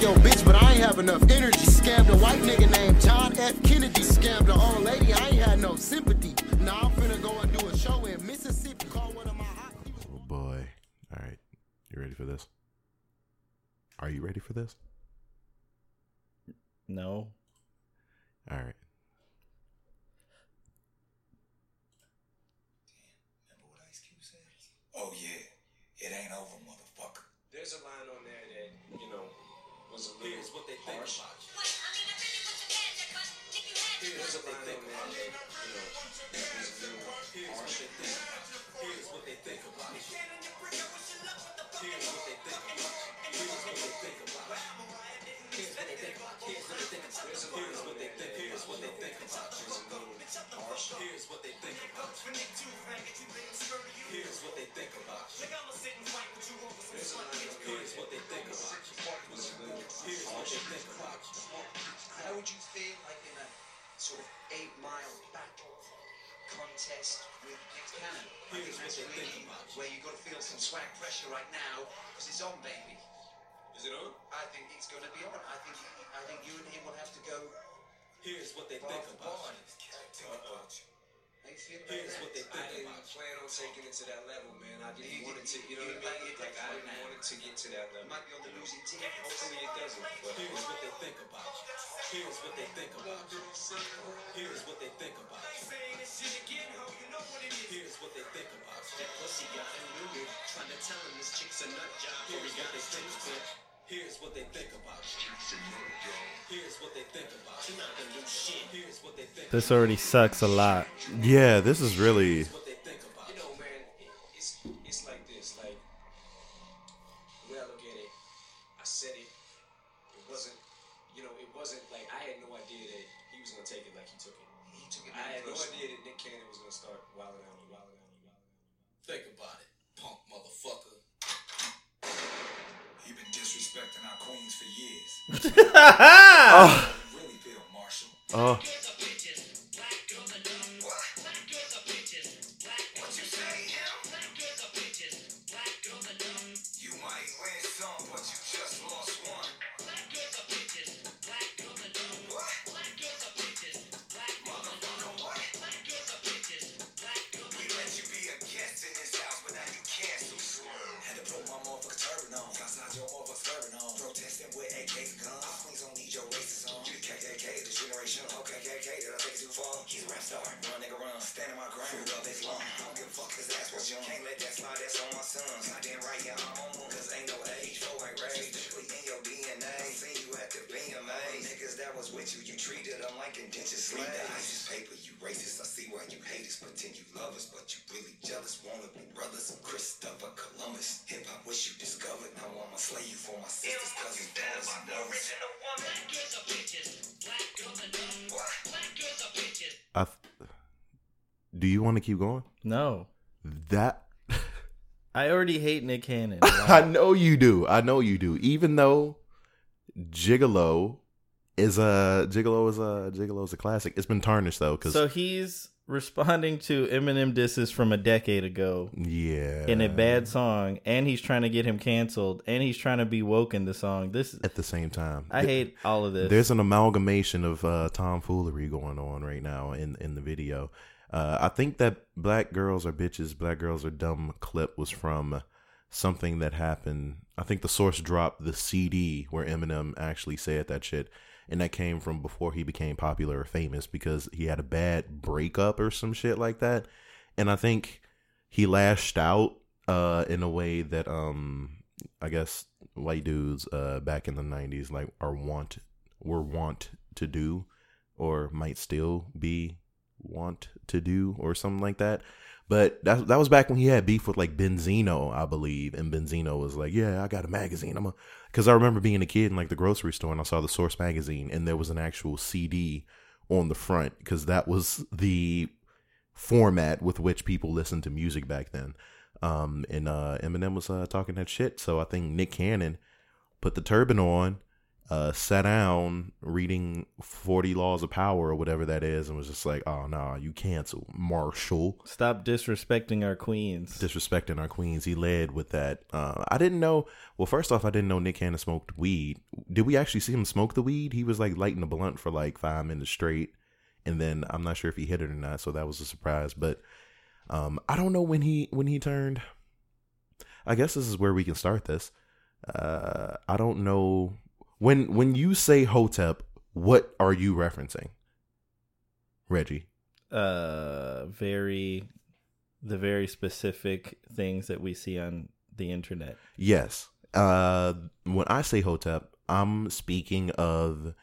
fuck your bitch, but I ain't have enough energy. Scammed a white nigga named John F. Kennedy. Scammed an old lady, I ain't had no sympathy. Now I'm finna go and do a show in Mississippi. Call one of my hot Oh boy. All right. You ready for this? Are you ready for this? No. Here's what they think about. Here's what they think about you. There's a line on there. Here's what they think about you. Was a little Here's what they think about. How would you feel like in a sort of eight mile battle contest with Nick Cannon? I Here's think that's what they really think about where you've got to feel some swag pressure right now because it's on, baby. Is it on? I think it's going to be on. I think I think you and him will have to go Here's what they bar think for about bar. you. How uh-uh. you feel about Here's that? what they I think didn't about you. plan on taking it to that level, man. I You didn't want it to, didn't- you know you what I didn't mean? like Like, it I right didn't now. want it to get to that You level. might be on the losing team. Hopefully it doesn't. But Here's what they think about you. Here's what they think about you. Here's what they think about you. Here's what they think about you. Pussy got familiar, trying to tell him this chick's a nut job. Before he Here's got what they his think juice about fit. you. Here's what they think about you. Here's what they think about you. Not the new shit. Here's what they think. This already sucks a lot. Yeah, this is really What they think about you you. know, man, it, it's it's like this. Like the way I look at it, I said it. It wasn't, you know, it wasn't like I had no idea that he was gonna take it like he took it. He took it I had no idea that Nick Cannon was gonna start wilding out, and wilding out, and wilding out. Think about it, punk motherfucker. You've been disrespecting our queens for years. oh, really Marshall. oh. Rap star. Run, nigga, run. Standing my ground. Fruit up his lung. Don't give a fuck his ass was young. Can't let that slide, that's on my sons. I didn't write your home, cause ain't no age. Four ain't raised. Strictly in your DNA. Seen you at the Niggas that was with you, you treated them like indentured slaves. Read the ISIS paper, you racist. I see why you hate us. Pretend you love us, but you really jealous. Wanna be brothers. Christopher Columbus. Hip hop wish you discovered. Now I'ma slay you for my sisters, cousins, daughters, and brothers. I th- do you want to keep going? No. That I already hate Nick Cannon. I know you do. I know you do. Even though Gigolo is a Gigolo is a Gigolo is a classic. It's been tarnished though, because so he's responding to Eminem disses from a decade ago yeah, in a bad song, and he's trying to get him canceled, and he's trying to be woke in the song. This at the same time. I hate all of this. There's an amalgamation of uh, tomfoolery going on right now in in the video. Uh, I think that "Black Girls Are Bitches, Black Girls Are Dumb" clip was from something that happened. I think the source dropped the CD where Eminem actually said that shit, and that came from before he became popular or famous because he had a bad breakup or some shit like that. And I think he lashed out uh, in a way that um I guess white dudes uh back in the 90s like are want were want to do or might still be want to do or something like that. But that that was back when he had beef with like Benzino, I believe, and Benzino was like, "Yeah, I got a magazine." I'm because I remember being a kid in like the grocery store and I saw the Source magazine and there was an actual CD on the front because that was the format with which people listened to music back then. Um, and uh, Eminem was uh, talking that shit. So I think Nick Cannon put the turban on, uh, sat down reading 40 Laws of Power or whatever that is and was just like, oh, no, you cancel. Marshall. Stop disrespecting our queens. Disrespecting our queens. He led with that. Uh, I didn't know. Well, first off, I didn't know Nick Cannon smoked weed. Did we actually see him smoke the weed? He was like lighting a blunt for like five minutes straight. And then I'm not sure if he hit it or not. So that was a surprise. But um, I don't know when he when he turned. I guess this is where we can start this. Uh, I don't know when when you say Hotep, what are you referencing? Reggie. uh very the very specific things that we see on the internet. Yes. Uh, when I say Hotep, I'm speaking of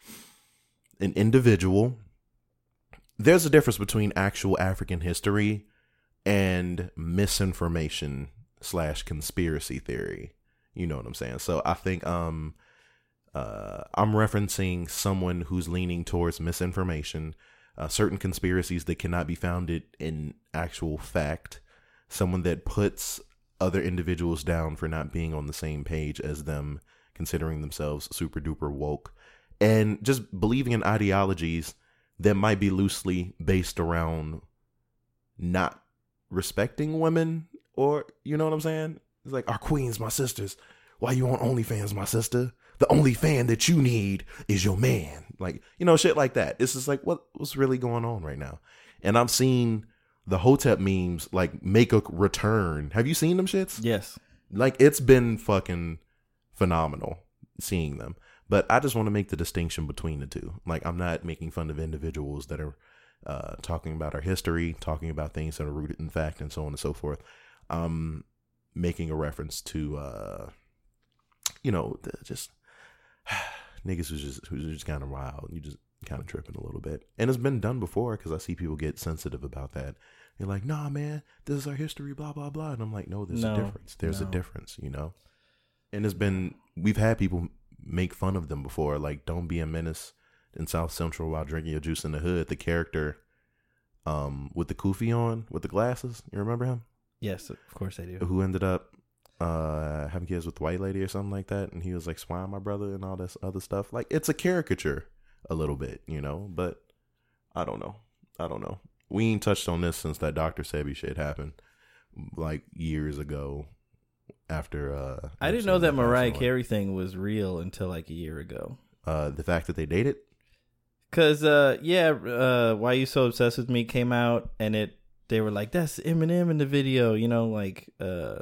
an individual. There's a difference between actual African history and misinformation slash conspiracy theory. You know what I'm saying? So I think um uh I'm referencing someone who's leaning towards misinformation, uh, certain conspiracies that cannot be founded in actual fact, someone that puts other individuals down for not being on the same page as them, considering themselves super duper woke, and just believing in ideologies that might be loosely based around not respecting women or you know what I'm saying? It's like our queens, my sisters. Why you on OnlyFans, my sister? The only fan that you need is your man. Like, you know, shit like that. This is like what what's really going on right now. And I've seen the Hotep memes like make a return. Have you seen them shits? Yes. Like it's been fucking phenomenal seeing them. But I just want to make the distinction between the two. Like I'm not making fun of individuals that are uh, talking about our history, talking about things that are rooted in fact, and so on and so forth. Um, making a reference to, uh, you know, the, just niggas who's just who's just kind of wild. You just kind of tripping a little bit, and it's been done before because I see people get sensitive about that. You're like, nah, man, this is our history, blah blah blah, and I'm like, no, there's No, a difference. There's a difference, you know. And it's been we've had people make fun of them before, like, don't be a menace in South Central while drinking your juice in the hood. The character, um, with the kufi on, with the glasses, you remember him? Yes, of course I do. who ended up uh having kids with the white lady or something like that and he was like swine my brother and all this other stuff like it's a caricature a little bit you know but i don't know i don't know we ain't touched on this since that dr sebi shit happened like years ago after uh I didn't know that Mariah. Carey thing was real until like a year ago. uh the fact that they dated Cause uh yeah, uh Why You So Obsessed with Me came out and it they were like, That's Eminem in the video, you know, like uh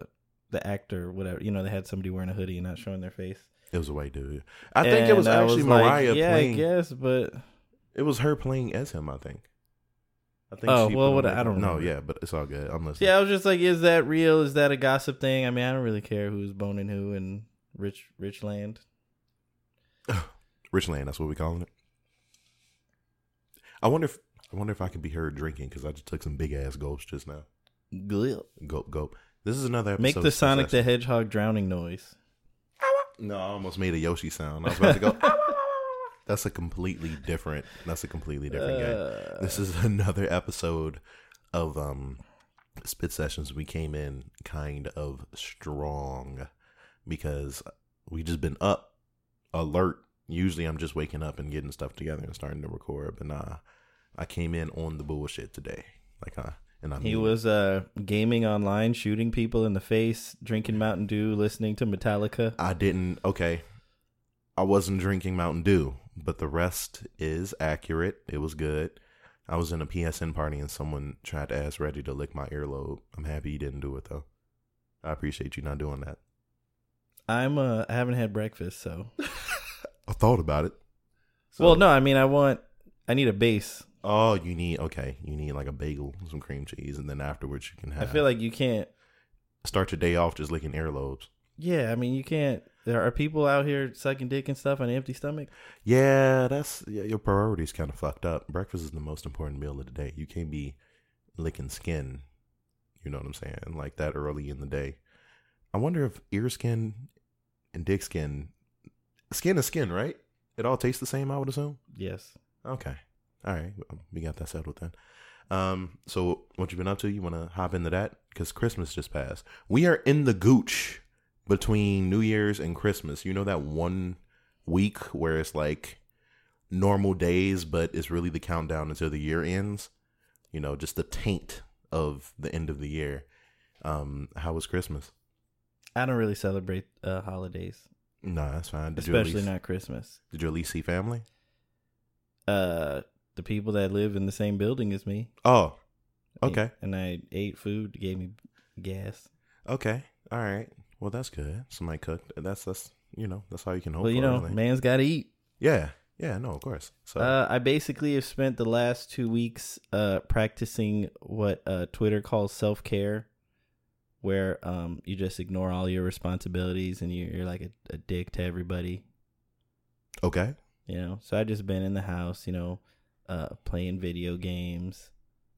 the actor, whatever you know, they had somebody wearing a hoodie and not showing their face. it was a white dude i think it was I actually like, mariah yeah, playing I guess, but it was her playing as him i think i think Oh, well, what- I don't know. no yeah but it's all good i'm listening yeah, I was just like, Is that real? Is that a gossip thing? I mean, I don't really care who's boning who in Rich Richland. Richland, that's what we calling it. I wonder if I wonder if I can be heard drinking because I just took some big ass gulps just now. Gulp. Gulp, gulp. This is another episode. Make the Sonic the Hedgehog drowning noise. No, I almost made a Yoshi sound. I was about to go. that's a completely different. That's a completely different game. Uh, This is another episode of um Spit Sessions. We came in kind of strong because we just been up, alert. Usually I'm just waking up and getting stuff together and starting to record, but nah, I came in on the bullshit today. Like I and I He mean was uh gaming online, shooting people in the face, drinking Mountain Dew, listening to Metallica. I didn't. Okay, I wasn't drinking Mountain Dew, but the rest is accurate. It was good. I was in a PSN party and someone tried to ask Reggie to lick my earlobe. I'm happy he didn't do it though. I appreciate you not doing that. I'm uh I haven't had breakfast, so I thought about it. well no, I mean I want I need a base. Oh, you need okay. You need like a bagel, some cream cheese, and then afterwards you can have. I feel like you can't start your day off just licking earlobes. yeah, I mean you can't there are people out here sucking dick and stuff on an empty stomach. Yeah, that's yeah. Your priorities kind of fucked up. Breakfast is the most important meal of the day. You can't be licking skin. You know what I'm saying? Like that early in the day. I wonder if ear skin and dick skin, skin is skin, right? It all tastes the same. I would assume. Yes. Okay. All right. We got that settled then. Um, so what you been up to? You want to hop into that? Because Christmas just passed. We are in the gooch between New Year's and Christmas. You know that one week where it's like normal days, but it's really the countdown until the year ends. You know, just the taint of the end of the year. Um, how was Christmas? I don't really celebrate uh, holidays, No, that's fine. Did especially least, not Christmas. Did you at least see family? Uh, the people that live in the same building as me. Oh, okay, And I ate food, gave me gas. okay, all right. Well, that's good. Somebody cooked. That's that's you know that's how you can hope. Well, you know, everything. man's got to eat. Yeah, yeah, no, of course. So Uh, I basically have spent the last two weeks uh, practicing what uh, Twitter calls self care, where um, you just ignore all your responsibilities and you're, you're like a, a dick to everybody. okay, You know, so I just been in the house, you know, uh, playing video games,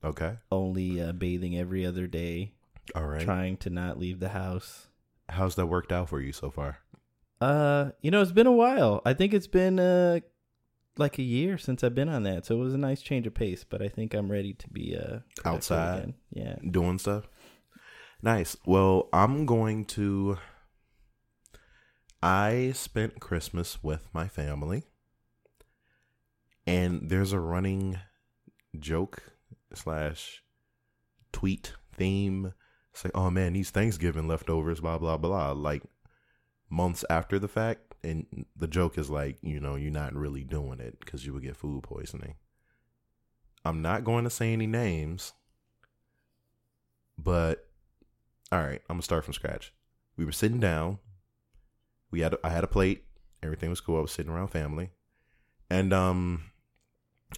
okay, only uh, bathing every other day, all right. trying to not leave the house. How's that worked out for you so far? Uh, you know, it's been a while. I think it's been uh like a year since I've been on that, so it was a nice change of pace. But I think I'm ready to be uh Outside? again. Yeah. doing stuff. Nice. Well, I'm going to. I spent Christmas with my family, and there's a running joke slash tweet theme. It's like, oh man, these Thanksgiving leftovers, blah blah blah. Like months after the fact, and the joke is like, you know, you're not really doing it because you would get food poisoning. I'm not going to say any names, but all right, I'm gonna start from scratch. We were sitting down. We had I had a plate. Everything was cool. I was sitting around family, and um,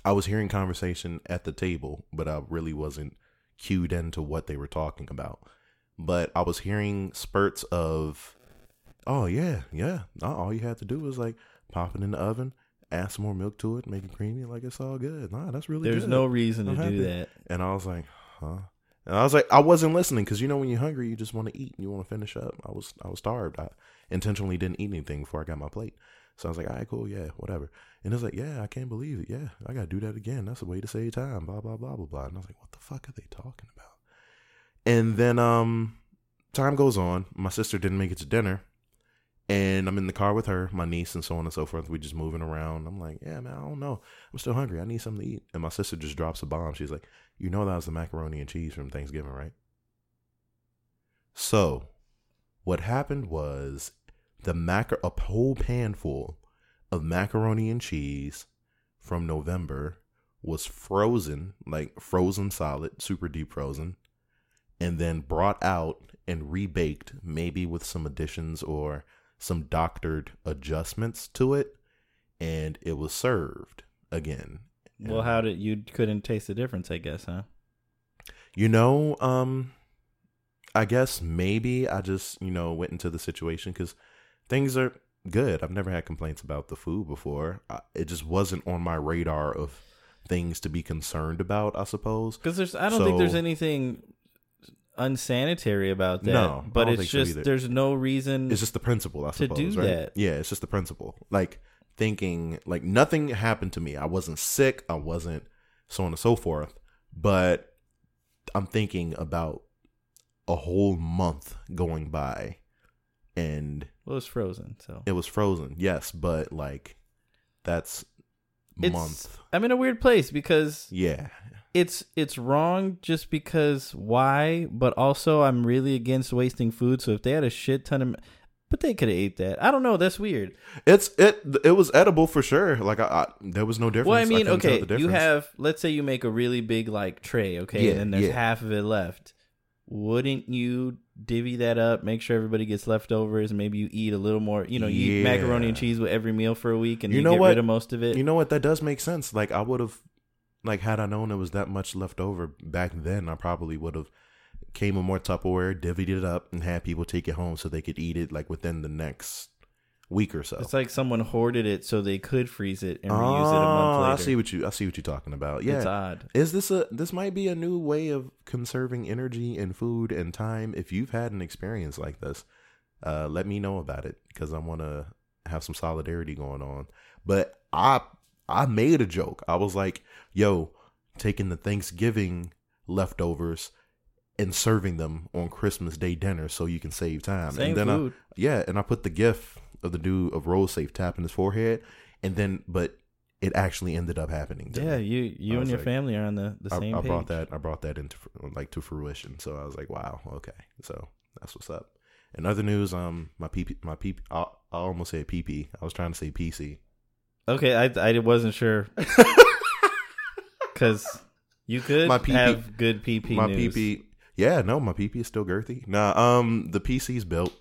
I was hearing conversation at the table, but I really wasn't cued into what they were talking about. But I was hearing spurts of, oh yeah, yeah. All you had to do was like pop it in the oven, add some more milk to it, make it creamy, like it's all good. Nah, that's really There's good. no reason to I'm do happy. that. And I was like, huh? And I was like, I wasn't listening because you know when you're hungry, you just want to eat and you want to finish up. I was I was starved. I intentionally didn't eat anything before I got my plate. So I was like, all right, cool, yeah, whatever. And it's like, yeah, I can't believe it. Yeah, I gotta do that again. That's a way to save time. Blah blah blah blah blah. And I was like, what the fuck are they talking about? And then um, time goes on. My sister didn't make it to dinner, and I'm in the car with her, my niece, and so on and so forth. We're just moving around. I'm like, yeah, man, I don't know. I'm still hungry. I need something to eat. And my sister just drops a bomb. She's like, you know that was the macaroni and cheese from Thanksgiving, right? So, what happened was the mac a whole pan full of macaroni and cheese from November was frozen, like frozen solid, super deep frozen, and then brought out and rebaked, maybe with some additions or some doctored adjustments to it, and it was served again. Well, how did you couldn't taste the difference? I guess, huh? You know, um, I guess maybe I just you know went into the situation because things are good. I've never had complaints about the food before. I, it just wasn't on my radar of things to be concerned about. I suppose. Because there's, I don't think there's anything unsanitary about that. No, but it's think so just there's no reason. It's just the principle, I to suppose. do right? that. Yeah, it's just the principle. Like thinking, like nothing happened to me. I wasn't sick. I wasn't so on and so forth. But I'm thinking about a whole month going by, and well, it's frozen, so it was frozen. Yes, but like that's it's. month. I'm in a weird place because Yeah, it's it's wrong just because why, but also I'm really against wasting food. So if they had a shit ton of, but they could have ate that. I don't know. That's weird. it's it. It was edible for sure. Like I, I there was no difference. Well, I mean, couldn't okay, you have let's say you make a really big like tray, okay, Yeah, and then there's yeah. half of it left. Wouldn't you divvy that up, make sure everybody gets leftovers, maybe you eat a little more? You know, you eat macaroni and cheese with every meal for a week, and You you, know get what? rid of most of it. You know what? That does make sense. Like I would have, like had I known there was that much left over back then, I probably would have came with more Tupperware, divvied it up, and had people take it home so they could eat it like within the next week or so. it's like someone hoarded it so they could freeze it and reuse it a month later. I see what you. I see what you're talking about. Yeah, It's odd. Is this a this might be a new way of conserving energy and food and time? If you've had an experience like this, uh, let me know about it because I want to have some solidarity going on. But I I made a joke. I was like, "Yo, taking the Thanksgiving leftovers and serving them on Christmas Day dinner so you can save time." Same and then food. I yeah, and I put the gif of the dude of roll safe tapping his forehead, and then but it actually ended up happening. Yeah, me. you you and your like- family are on the the I, same I page. brought that I brought that into like to fruition. So I was like, wow, okay, so that's what's up. In other news, um, my PP, my PP, I, I almost said PP. I was trying to say PC. Okay, I I wasn't sure because you could My PP have good PP my news. PP, yeah, no, my PP is still girthy. Nah, um, the PC's built.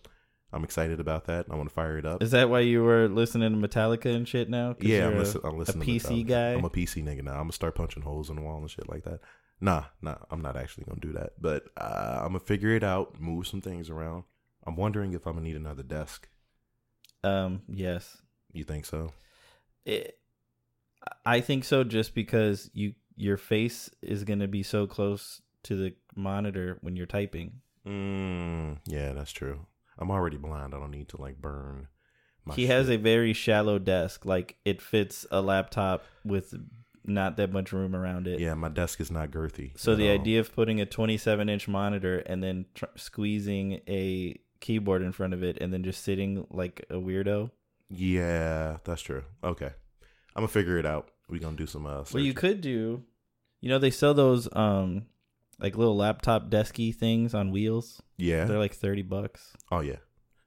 I'm excited about that. I want to fire it up. Is that why you were listening to Metallica and shit now? yeah, I'm listening. I'm listening. a PC guy? I'm a PC nigga now. I'm gonna start punching holes in the wall and shit like that. Nah, nah, I'm not actually gonna do that. But uh, I'm gonna figure it out. Move some things around. I'm wondering if I'm gonna need another desk. Um, yes, You think so? it, I think so. Just because you your face is gonna be so close to the monitor when you're typing. Mm, yeah, that's true. I'm already blind. I don't need to like burn. My he has a very shallow desk. Like it fits a laptop with not that much room around it. yeah. My desk is not girthy. So the all. idea of putting a 27 inch monitor and then tr- squeezing a keyboard in front of it and then just sitting like a weirdo. Yeah, that's true. Okay, I'm gonna figure it out. We gonna do some. Uh, What you could do, you know, they sell those um like little laptop desky things on wheels. Yeah. They're like 30 bucks. oh yeah.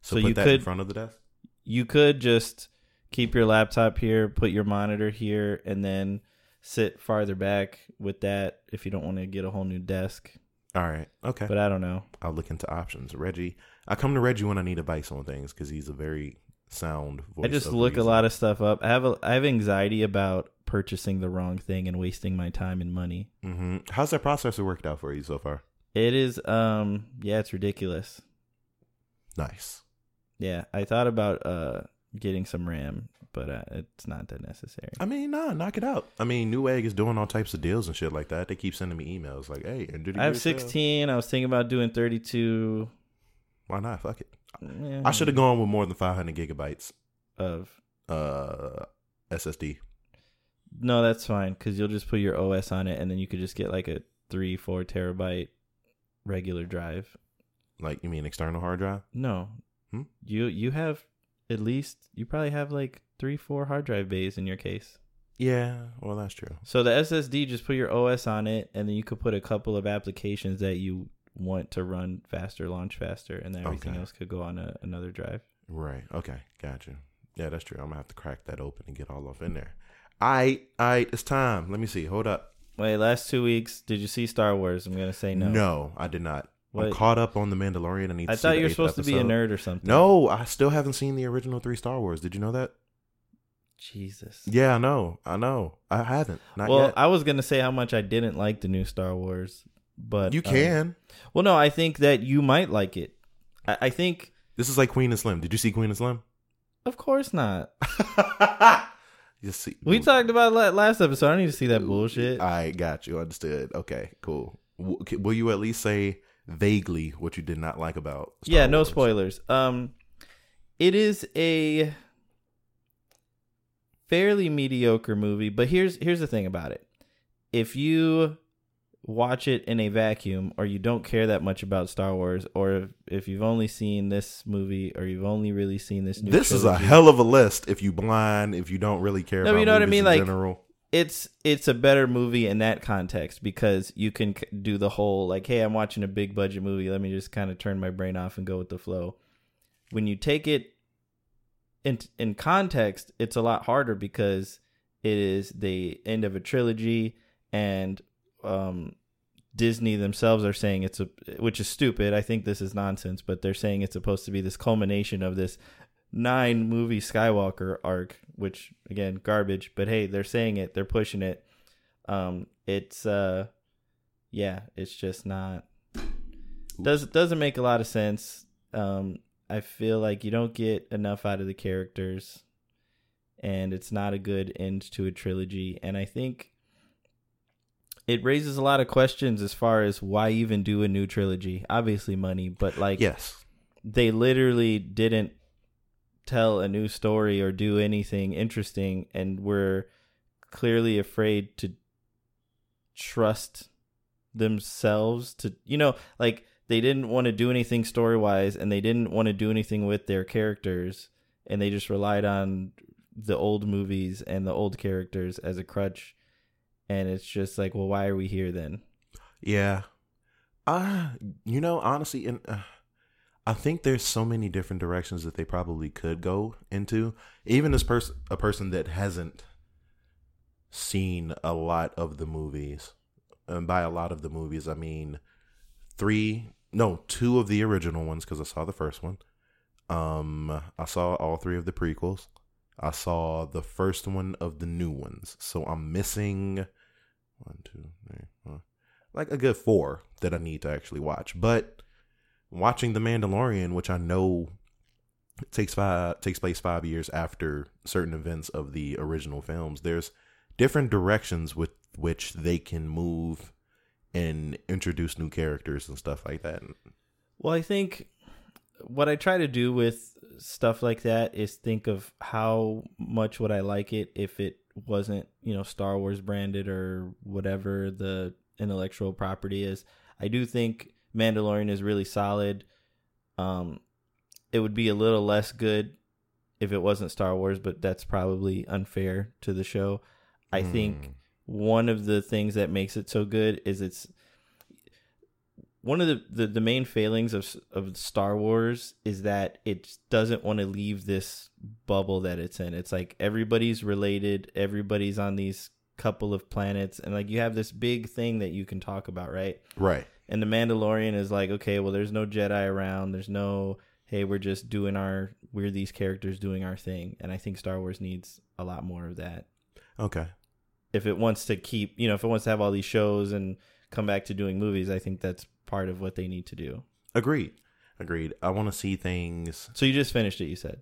So, So put you that in front of the desk. You could just keep your laptop here, put your monitor here, and then sit farther back with that if you don't want to get a whole new desk. All right. Okay. But I don't know. I'll look into options. Reggie, I come to Reggie when I need advice on things because he's a very sound voice. I just look a lot of stuff up. I have a I have anxiety about purchasing the wrong thing and wasting my time and money. Mm-hmm. How's that processor worked out for you so far? It is um yeah, it's ridiculous. Nice. Yeah, I thought about uh getting some RAM, but uh, it's not that necessary. I mean, nah, knock it out. I mean, Newegg is doing all types of deals and shit like that. They keep sending me emails like, "Hey, I have 16. I was thinking about doing 32. Why not? Fuck it. Yeah, I should have gone with more than 500 gigabytes of uh SSD. No, that's fine cuz you'll just put your OS on it and then you could just get like a 3 4 terabyte regular drive. Like, you mean external hard drive? No. Hmm? You you have at least you probably have like 3 4 hard drive bays in your case. Yeah, well, that's true. So the SSD just put your OS on it and then you could put a couple of applications that you want to run faster, launch faster and then everything Okay. else could go on a, another drive. Right. Okay. Gotcha. Yeah, that's true. I'm gonna have to crack that open and get all off in there. I, I, it's time. Let me see. Hold up. Wait, last 2 weeks did you see Star Wars? I'm to say no. No, I did not. I'm caught up on the Mandalorian. I need. I thought you were supposed to be a episode. nerd or something. No, I still haven't seen the original three Star Wars. Did you know that? Jesus. Yeah, I know. I know. I haven't. Not well, yet. I was gonna say how much I didn't like the new Star Wars, but you um, can. well, no, I think that you might like it. I, I think, this is like Queen and Slim. Did you see Queen and Slim? of course not. you see. We talked about la- last episode. I don't need to see that bullshit. I got you. Understood. Okay. Cool. Will you at least say vaguely what you did not like about? Star yeah, no spoilers. Um, it is a fairly mediocre movie, but here's here's the thing about it. If you watch it in a vacuum or you don't care that much about Star Wars or if, if you've only seen this movie or you've only really seen this new This is a hell of a list. If you blind, if you don't really care. No, about you know what I mean? in Like- general. it's it's a better movie in that context because you can do the whole like hey i'm watching a big budget movie let me just kind of turn my brain off and go with the flow when you take it in in context it's a lot harder because it is the end of a trilogy and um disney themselves are saying it's a which is stupid i think this is nonsense but they're saying it's supposed to be this culmination of this nine movie Skywalker arc, which again garbage, but hey, they're saying it, they're pushing it. Um, it's uh, yeah, it's just not does doesn't make a lot of sense. Um, I feel like you don't get enough out of the characters, and it's not a good end to a trilogy. And I think it raises a lot of questions as far as why even do a new trilogy. Obviously, money, but like Yes. they literally didn't tell a new story or do anything interesting and were clearly afraid to trust themselves to you know like they didn't want to do anything story wise and they didn't want to do anything with their characters and they just relied on the old movies and the old characters as a crutch. And it's just like, well, why are we here then? Yeah. Uh, you know, honestly, and uh, I think there's so many different directions that they probably could go into. Even as person, a person that hasn't seen a lot of the movies, and by a lot of the movies, I mean three, no, two of the original ones because I saw the first one. Um, I saw all three of the prequels. I saw the first one of the new ones, so I'm missing one, two, three, four, like a good four that I need to actually watch. But watching The Mandalorian, which I know takes five takes place five years after certain events of the original films, there's different directions with which they can move and introduce new characters and stuff like that. Well, I think what I try to do with stuff like that is think of how much would I like it if it wasn't, you know, Star Wars branded or whatever the intellectual property is. I do think Mandalorian is really solid. Um it would be a little less good if it wasn't Star Wars, but that's probably unfair to the show. I think one of the things that makes it so good is it's one of the, the, the main failings of of Star Wars is that it doesn't want to leave this bubble that it's in. It's like everybody's related, everybody's on these couple of planets, and like you have this big thing that you can talk about, right? Right. And the Mandalorian is like, okay, well, there's no Jedi around. There's no, hey, we're just doing our, we're these characters doing our thing. And I think Star Wars needs a lot more of that Okay. if it wants to keep, you know, if it wants to have all these shows and come back to doing movies, I think that's part of what they need to do. Agreed. Agreed. I want to see things So you just finished it, you said.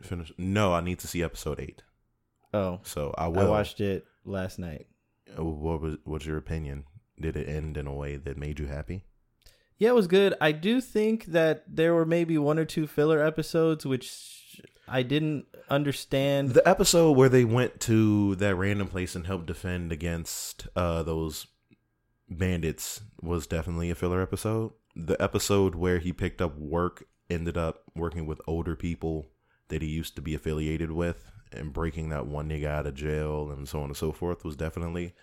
finish. No, I need to see episode eight. Oh, So I I watched it last night. Uh, What was what's your opinion? Did it end in a way that made you happy? Yeah, it was good. I do think that there were maybe one or two filler episodes which I didn't understand. The episode where they went to that random place and helped defend against uh those bandits was definitely a filler episode. The episode where he picked up work ended up working with older people that he used to be affiliated with and breaking that one nigga out of jail and so on and so forth was definitely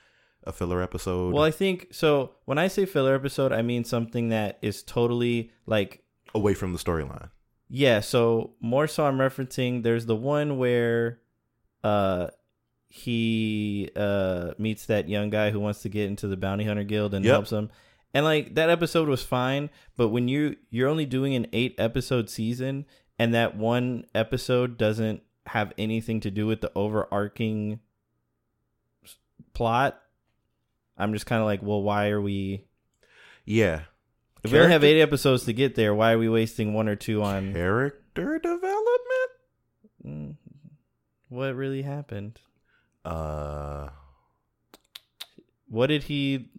a filler episode. well, I think so. When I say filler episode, I mean something that is totally like away from the storyline. Yeah, so more so I'm referencing there's the one where uh he uh meets that young guy who wants to get into the bounty hunter guild and Yep. helps him. And like that episode was fine, but when you you're only doing an 8 episode season and that one episode doesn't have anything to do with the overarching plot, I'm just kind of like, well, why are we Yeah. if we only have 8 episodes to get there, why are we wasting one or two on character development? Mm, what really happened? Uh What did he?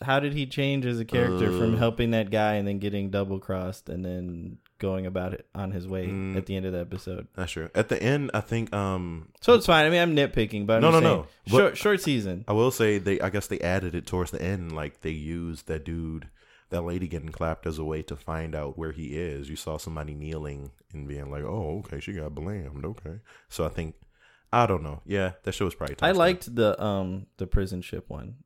How did he change as a character from Uh. helping that guy and then getting double crossed and then going about it on his way Mm. at the end of the episode? Not sure. At the end, I think um So it's fine. I mean, I'm nitpicking, but I'm No, no, saying, no. But- Short, short season. I will say they I guess they added it towards the end like they used that dude that lady getting clapped as a way to find out where he is. You saw somebody kneeling and being like, "Oh, okay, she got blamed." Okay. So I think I don't know. Yeah, that show was probably I liked the um the prison ship one,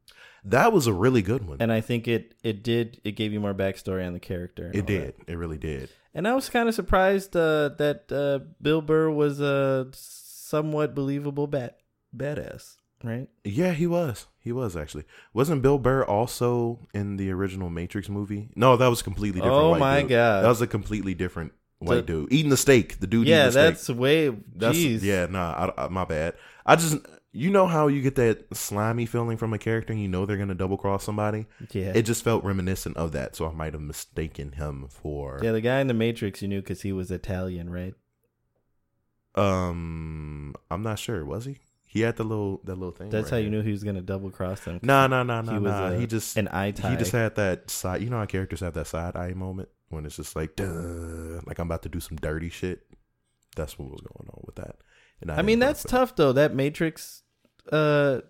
That was a really good one. and I think it it did it gave you more backstory on the character. it did. that. It really did. and I was kind of surprised uh, that uh, Bill Burr was a somewhat believable bat badass, right? Yeah, he was. He was actually. Wasn't Bill Burr also in the original Matrix movie? No, that was completely different. Oh my dude. God. that was a completely different white The- dude eating the steak. The dude, yeah, eating the steak. that's way. That's Jeez. yeah, nah, I, I, my bad. I just you know how you get that slimy feeling from a character and you know they're gonna double cross somebody. yeah. It just felt reminiscent of that, so I might have mistaken him for yeah, the guy in the Matrix you knew because he was Italian, right? um I'm not sure, was he? He had the little that little thing. That's right how you here. knew he was gonna double cross them. Nah, nah, nah, nah, he was nah. a- he just an eye tie. he just had that side. You know how characters have that side eye moment when it's just like, duh, like I'm about to do some dirty shit. That's what was going on with that. And I mean, that's tough though. That Matrix, uh,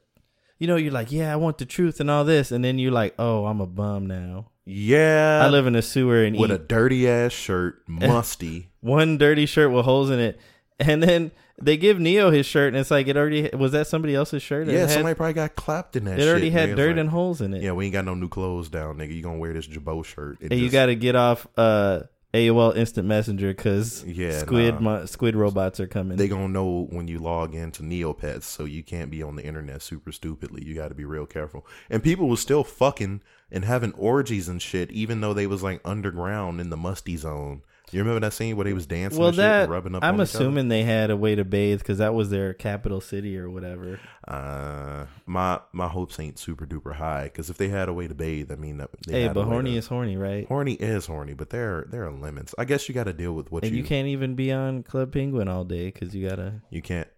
you know, you're like, yeah, I want the truth and all this, and then you're like, oh, I'm a bum now. Yeah, I live in a sewer and eat with eat a dirty ass shirt, musty. one dirty shirt with holes in it, And then they give Neo his shirt, and it's like it already was that somebody else's shirt. It Yeah, had- somebody probably got clapped in that. it already had. Dirt like, and holes in it. Yeah, we ain't got no new clothes down, nigga. You gonna wear this Jabot shirt? It and you got to get off uh, AOL Instant Messenger because Yeah, squid nah. mo- squid robots are coming. they gonna know when you log into Neopets, so you can't be on the internet super stupidly. You got to be real careful. And people was still fucking and having orgies and shit, even though they was like underground in the musty zone. You remember that scene where they was dancing? well, and shit, that rubbing up. I'm on each other? assuming they had a way to bathe because that was their capital city or whatever. Uh, my my hopes ain't super duper high because if they had a way to bathe, I mean, Hey, but horny to- is horny, right? horny is horny, but there there are limits. I guess you got to deal with what and you you can't even be on Club Penguin all day because you gotta. you can't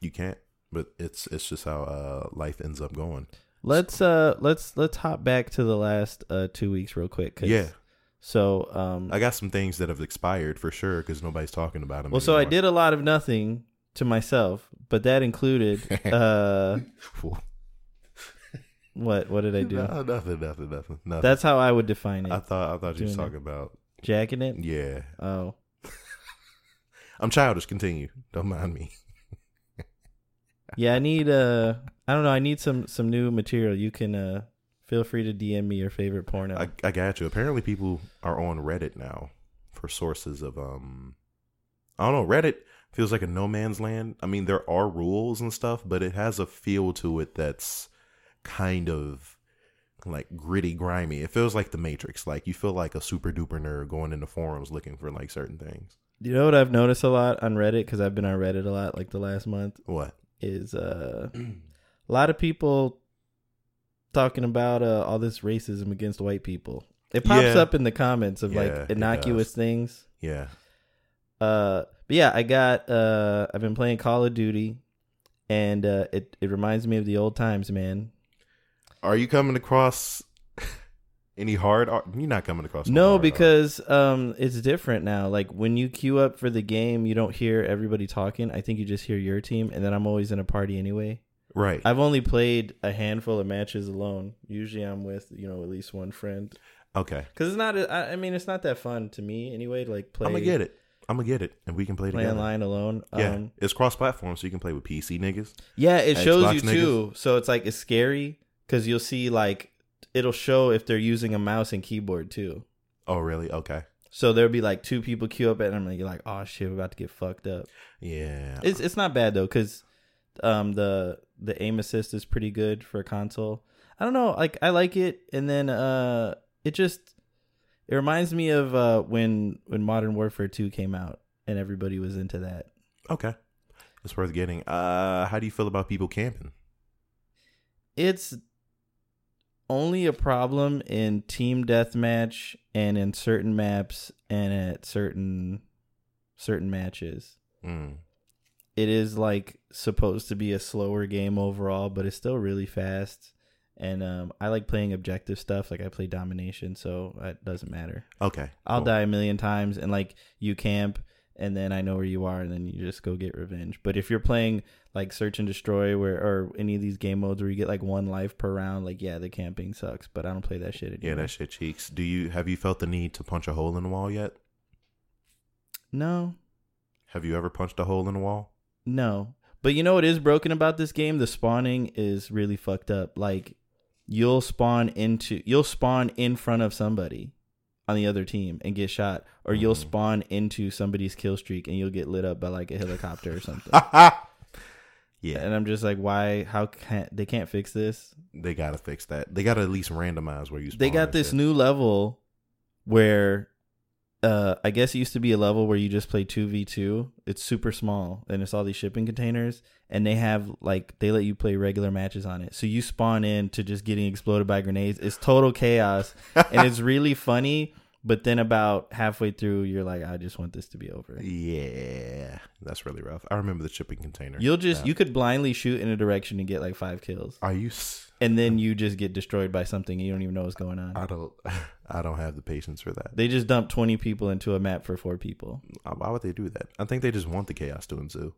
you can't. But it's it's just how uh, life ends up going. Let's uh let's let's hop back to the last uh two weeks real quick. 'cause- Yeah. So um I got some things that have expired for sure because nobody's talking about them. well so I did a lot of nothing to myself, but that included uh what what did I do? No, nothing, nothing, nothing, nothing. That's how I would define it. I thought I thought you was Doing it. talking about Jacking it? yeah. Oh. I'm childish. Continue. Don't mind me. Yeah, I need uh I don't know, I need some some new material. You can uh feel free to DM me your favorite porno. I, I got you. Apparently, people are on Reddit now for sources of um. I don't know. Reddit feels like a no man's land. I mean, there are rules and stuff, but it has a feel to it that's kind of like gritty, grimy. It feels like the Matrix. Like you feel like a super duper nerd going into forums looking for like certain things. you know what I've noticed a lot on Reddit cuz I've been on Reddit a lot like the last month What? is uh a lot of people talking about uh all this racism against white people. It pops Yeah. up in the comments of Yeah, like innocuous things. Yeah. Uh, but yeah, I got. Uh, I've been playing Call of Duty, and uh, it it reminds me of the old times, man. Are you coming across any hard? ar- You're not coming across. No, hard because um, it's different now. Like when you queue up for the game, you don't hear everybody talking. I think you just hear your team, and then I'm always in a party anyway. Right. I've only played a handful of matches alone. Usually, I'm with you know at least one friend. okay. Because it's not. I mean, it's not that fun to me anyway. To like play. I'm gonna get it. I'm gonna get it, and we can play Play together. online alone. Yeah, Um, it's cross-platform, so you can play with PC niggas. Yeah, it shows Xbox you niggas. too. So it's like it's scary because you'll see like it'll show if they're using a mouse and keyboard too. Oh, really? Okay. So there'll be like two people queue up and I'm like, you're like, oh shit, we're about to get fucked up. Yeah. It's it's not bad though because um the the aim assist is pretty good for a console. I don't know, like I like it, and then uh it just it reminds me of uh when when Modern Warfare Two came out and everybody was into that. okay. It's worth getting. Uh, how do you feel about people camping? it's only a problem in team deathmatch and in certain maps and at certain certain matches. Mm. It is like supposed to be a slower game overall, but it's still really fast. And um, I like playing objective stuff. Like I play domination, so it doesn't matter. Okay. I'll cool. die a million times, and like you camp, and then I know where you are, and then you just go get revenge. But if you're playing like search and destroy, where or any of these game modes where you get like one life per round, like yeah, the camping sucks. But I don't play that shit anymore. Yeah, that shit cheeks. Do you have you felt the need to punch a hole in the wall yet? no, Have you ever punched a hole in the wall? No. But you know what is broken about this game? The spawning is really fucked up. Like you'll spawn into you'll spawn in front of somebody on the other team and get shot, or you'll Mhm. spawn into somebody's kill streak and you'll get lit up by like a helicopter or something. yeah, And I'm just like, why? How can't they can't fix this? they gotta fix that. They gotta at least randomize where you. Spawn They got this shit. new level where, uh, I guess it used to be a level where you just play two v two. It's super small and it's all these shipping containers, and they have like they let you play regular matches on it. So you spawn in to just getting exploded by grenades. It's total chaos, and it's really funny. But then about halfway through, you're like, I just want this to be over. Yeah, that's really rough. I remember the shipping container. You'll just Yeah. you could blindly shoot in a direction and get like five kills. Are you? s- and then you just get destroyed by something you don't even know what's going on. I don't. I don't have the patience for that. They just dump 20 people into a map for four people. Uh, Why would they do that? I think they just want the chaos to ensue.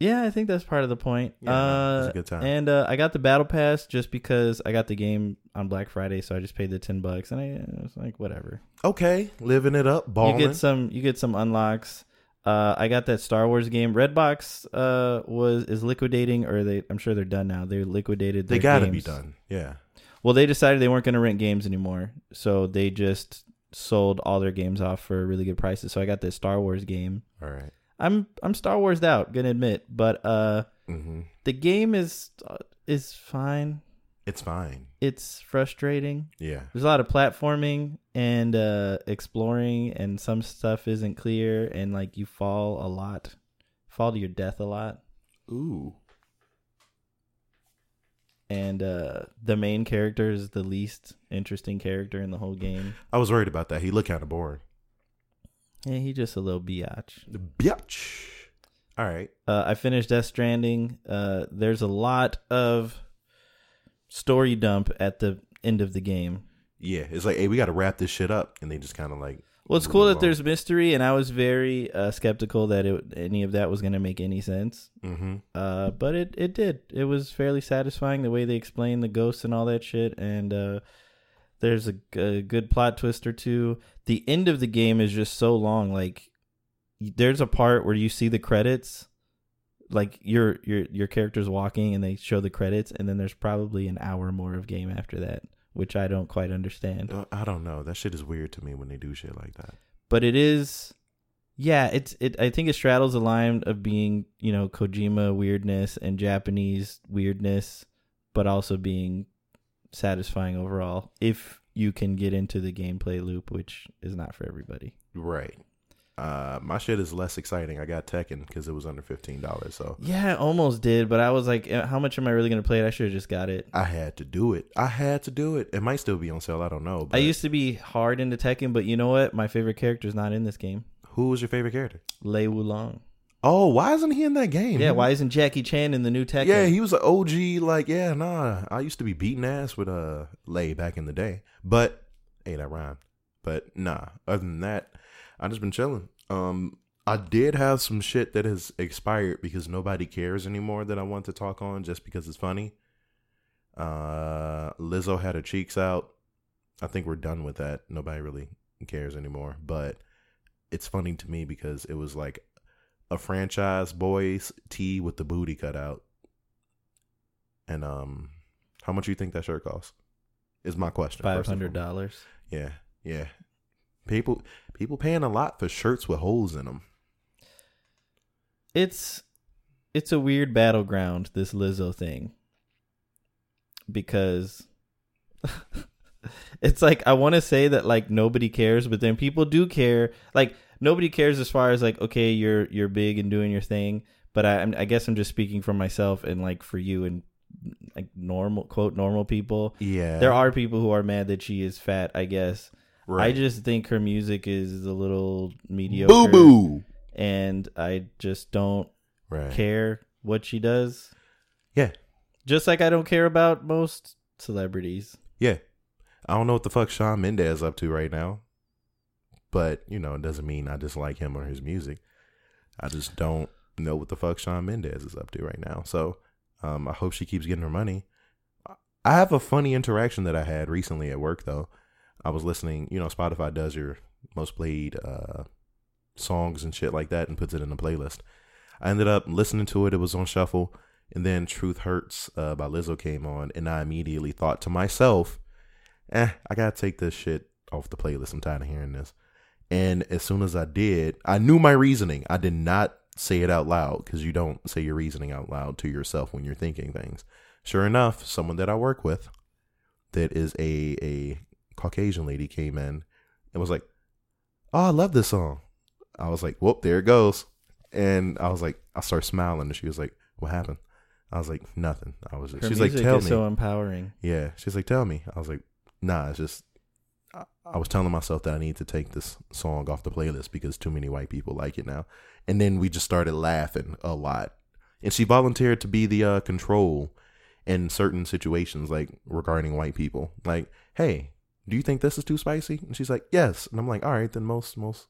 Yeah, I think that's part of the point. Yeah, no, it's uh, a good time. And uh, I got the battle pass just because I got the game on Black Friday, so I just paid the 10 bucks, and I it was like whatever. Okay, living it up, balling. You get some, you get some unlocks. Uh, I got that Star Wars game. Redbox uh was is liquidating, or they I'm sure they're done now. They liquidated. They got to be done. Yeah. Well, they decided they weren't going to rent games anymore, so they just sold all their games off for really good prices. So I got this Star Wars game. All right. I'm I'm Star Wars out, gonna admit, but uh, Mm-hmm. the game is uh, is fine. It's fine. It's frustrating. Yeah. There's a lot of platforming and uh, exploring, and some stuff isn't clear, and like you fall a lot, fall to your death a lot. Ooh. And uh, the main character is the least interesting character in the whole game. I was worried about that. He looked kind of boring. Yeah, he just a little biatch. The bitch. All right. Uh, I finished Death Stranding. Uh, there's a lot of story dump at the end of the game. Yeah. It's like, hey, we got to wrap this shit up, and they just kind of like. Well, it's cool that along. there's mystery, and I was very uh, skeptical that it, any of that was going to make any sense. Mm-hmm. Uh, but it it did. It was fairly satisfying the way they explained the ghosts and all that shit. And uh, there's a good plot twist or two. The end of the game is just so long. Like there's a part where you see the credits, like your your your character's walking and they show the credits, and then there's probably an hour more of game after that, which I don't quite understand. Uh, I don't know. That shit is weird to me when they do shit like that. but it is yeah it's it i think it straddles the line of being you know kojima weirdness and japanese weirdness but also being satisfying overall if you can get into the gameplay loop which is not for everybody Right. Uh, my shit is less exciting. I got Tekken because it was under fifteen dollars, so yeah I almost did but i was like eh, how much am i really going to play it i should have just got it I had to do it. I had to do it. It might still be on sale. I don't know. But i used to be hard into tekken but you know what my favorite character is not in this game Who was your favorite character? lei wulong Oh, why isn't he in that game? yeah why isn't jackie chan in the new tekken Yeah, he was an OG. Like, yeah, nah. I used to be beating ass with uh Lay back in the day, but hey, that rhymed. But nah. Other than that, I just been chilling. Um, I did have some shit that has expired because nobody cares anymore that I want to talk on just because it's funny. Uh, Lizzo had her cheeks out. I think we're done with that. Nobody really cares anymore. But it's funny to me because it was like a franchise boys tee with the booty cut out. And um, how much do you think that shirt costs? Is my question. five hundred dollars Yeah, yeah. People people paying a lot for shirts with holes in them. it's it's a weird battleground this Lizzo thing. Because it's like I want to say that like nobody cares but then people do care. Like nobody cares as far as like okay you're you're big and doing your thing. But I I'm- guess I'm just speaking for myself and like for you and like normal quote normal people. Yeah, there are people who are mad that she is fat I guess I just think her music is a little mediocre boo boo. and I just don't Right. care what she does. Yeah, Just like I don't care about most celebrities. yeah. I don't know what the fuck Shawn Mendes is up to right now, but you know it doesn't mean I dislike him or his music. I just don't know what the fuck Shawn Mendes is up to right now. So um, I hope she keeps getting her money. I have a funny interaction that I had recently at work though. I was listening, you know, Spotify does your most played uh, songs and shit like that and puts it in a playlist. I ended up listening to it. It was on shuffle, and then "Truth Hurts" uh, by Lizzo came on, and I immediately thought to myself, "Eh, I gotta take this shit off the playlist. I'm tired of hearing this." And as soon as I did, I knew my reasoning. I did not say it out loud because you don't say your reasoning out loud to yourself when you're thinking things. Sure enough, someone that I work with, that is a a Caucasian lady, came in and was like, "Oh, I love this song." I was like, "Whoop, there it goes." And I was like, I started smiling, and she was like, "What happened?" I was like, "Nothing." I was. Her she's like, "Tell me." so empowering. Yeah, she's like, "Tell me." I was like, "Nah, it's just." I, I was telling myself that I need to take this song off the playlist because too many white people like it now. And then we just started laughing a lot. And she volunteered to be the uh, control in certain situations, like regarding white people. Like, hey, do you think this is too spicy? And she's like, yes. And I'm like, all right, then most most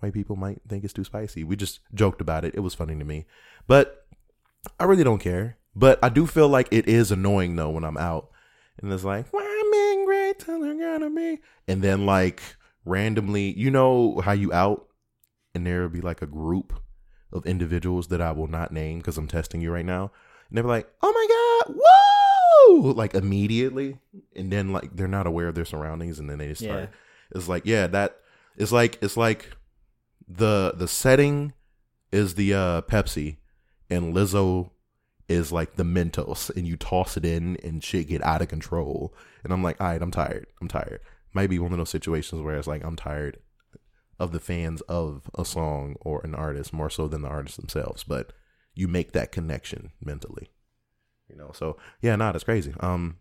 white people might think it's too spicy. We just joked about it. It was funny to me, but I really don't care. But I do feel like it is annoying though when I'm out and it's like, well, I'm great till they're gonna be, and then like randomly, you know how you out and there will be like a group of individuals that I will not name because I'm testing you right now, and they're like, "Oh my god, whoa!" Like immediately, and then like they're not aware of their surroundings, and then they just start. Yeah. It's like, yeah, that it's like it's like the the setting is the uh Pepsi, and Lizzo is like the Mentos, and you toss it in, and shit get out of control. And I'm like, all right, I'm tired. I'm tired. Might be one of those situations where it's like I'm tired of the fans of a song or an artist more so than the artists themselves, but you make that connection mentally. You know, so yeah, nah, that's crazy. Um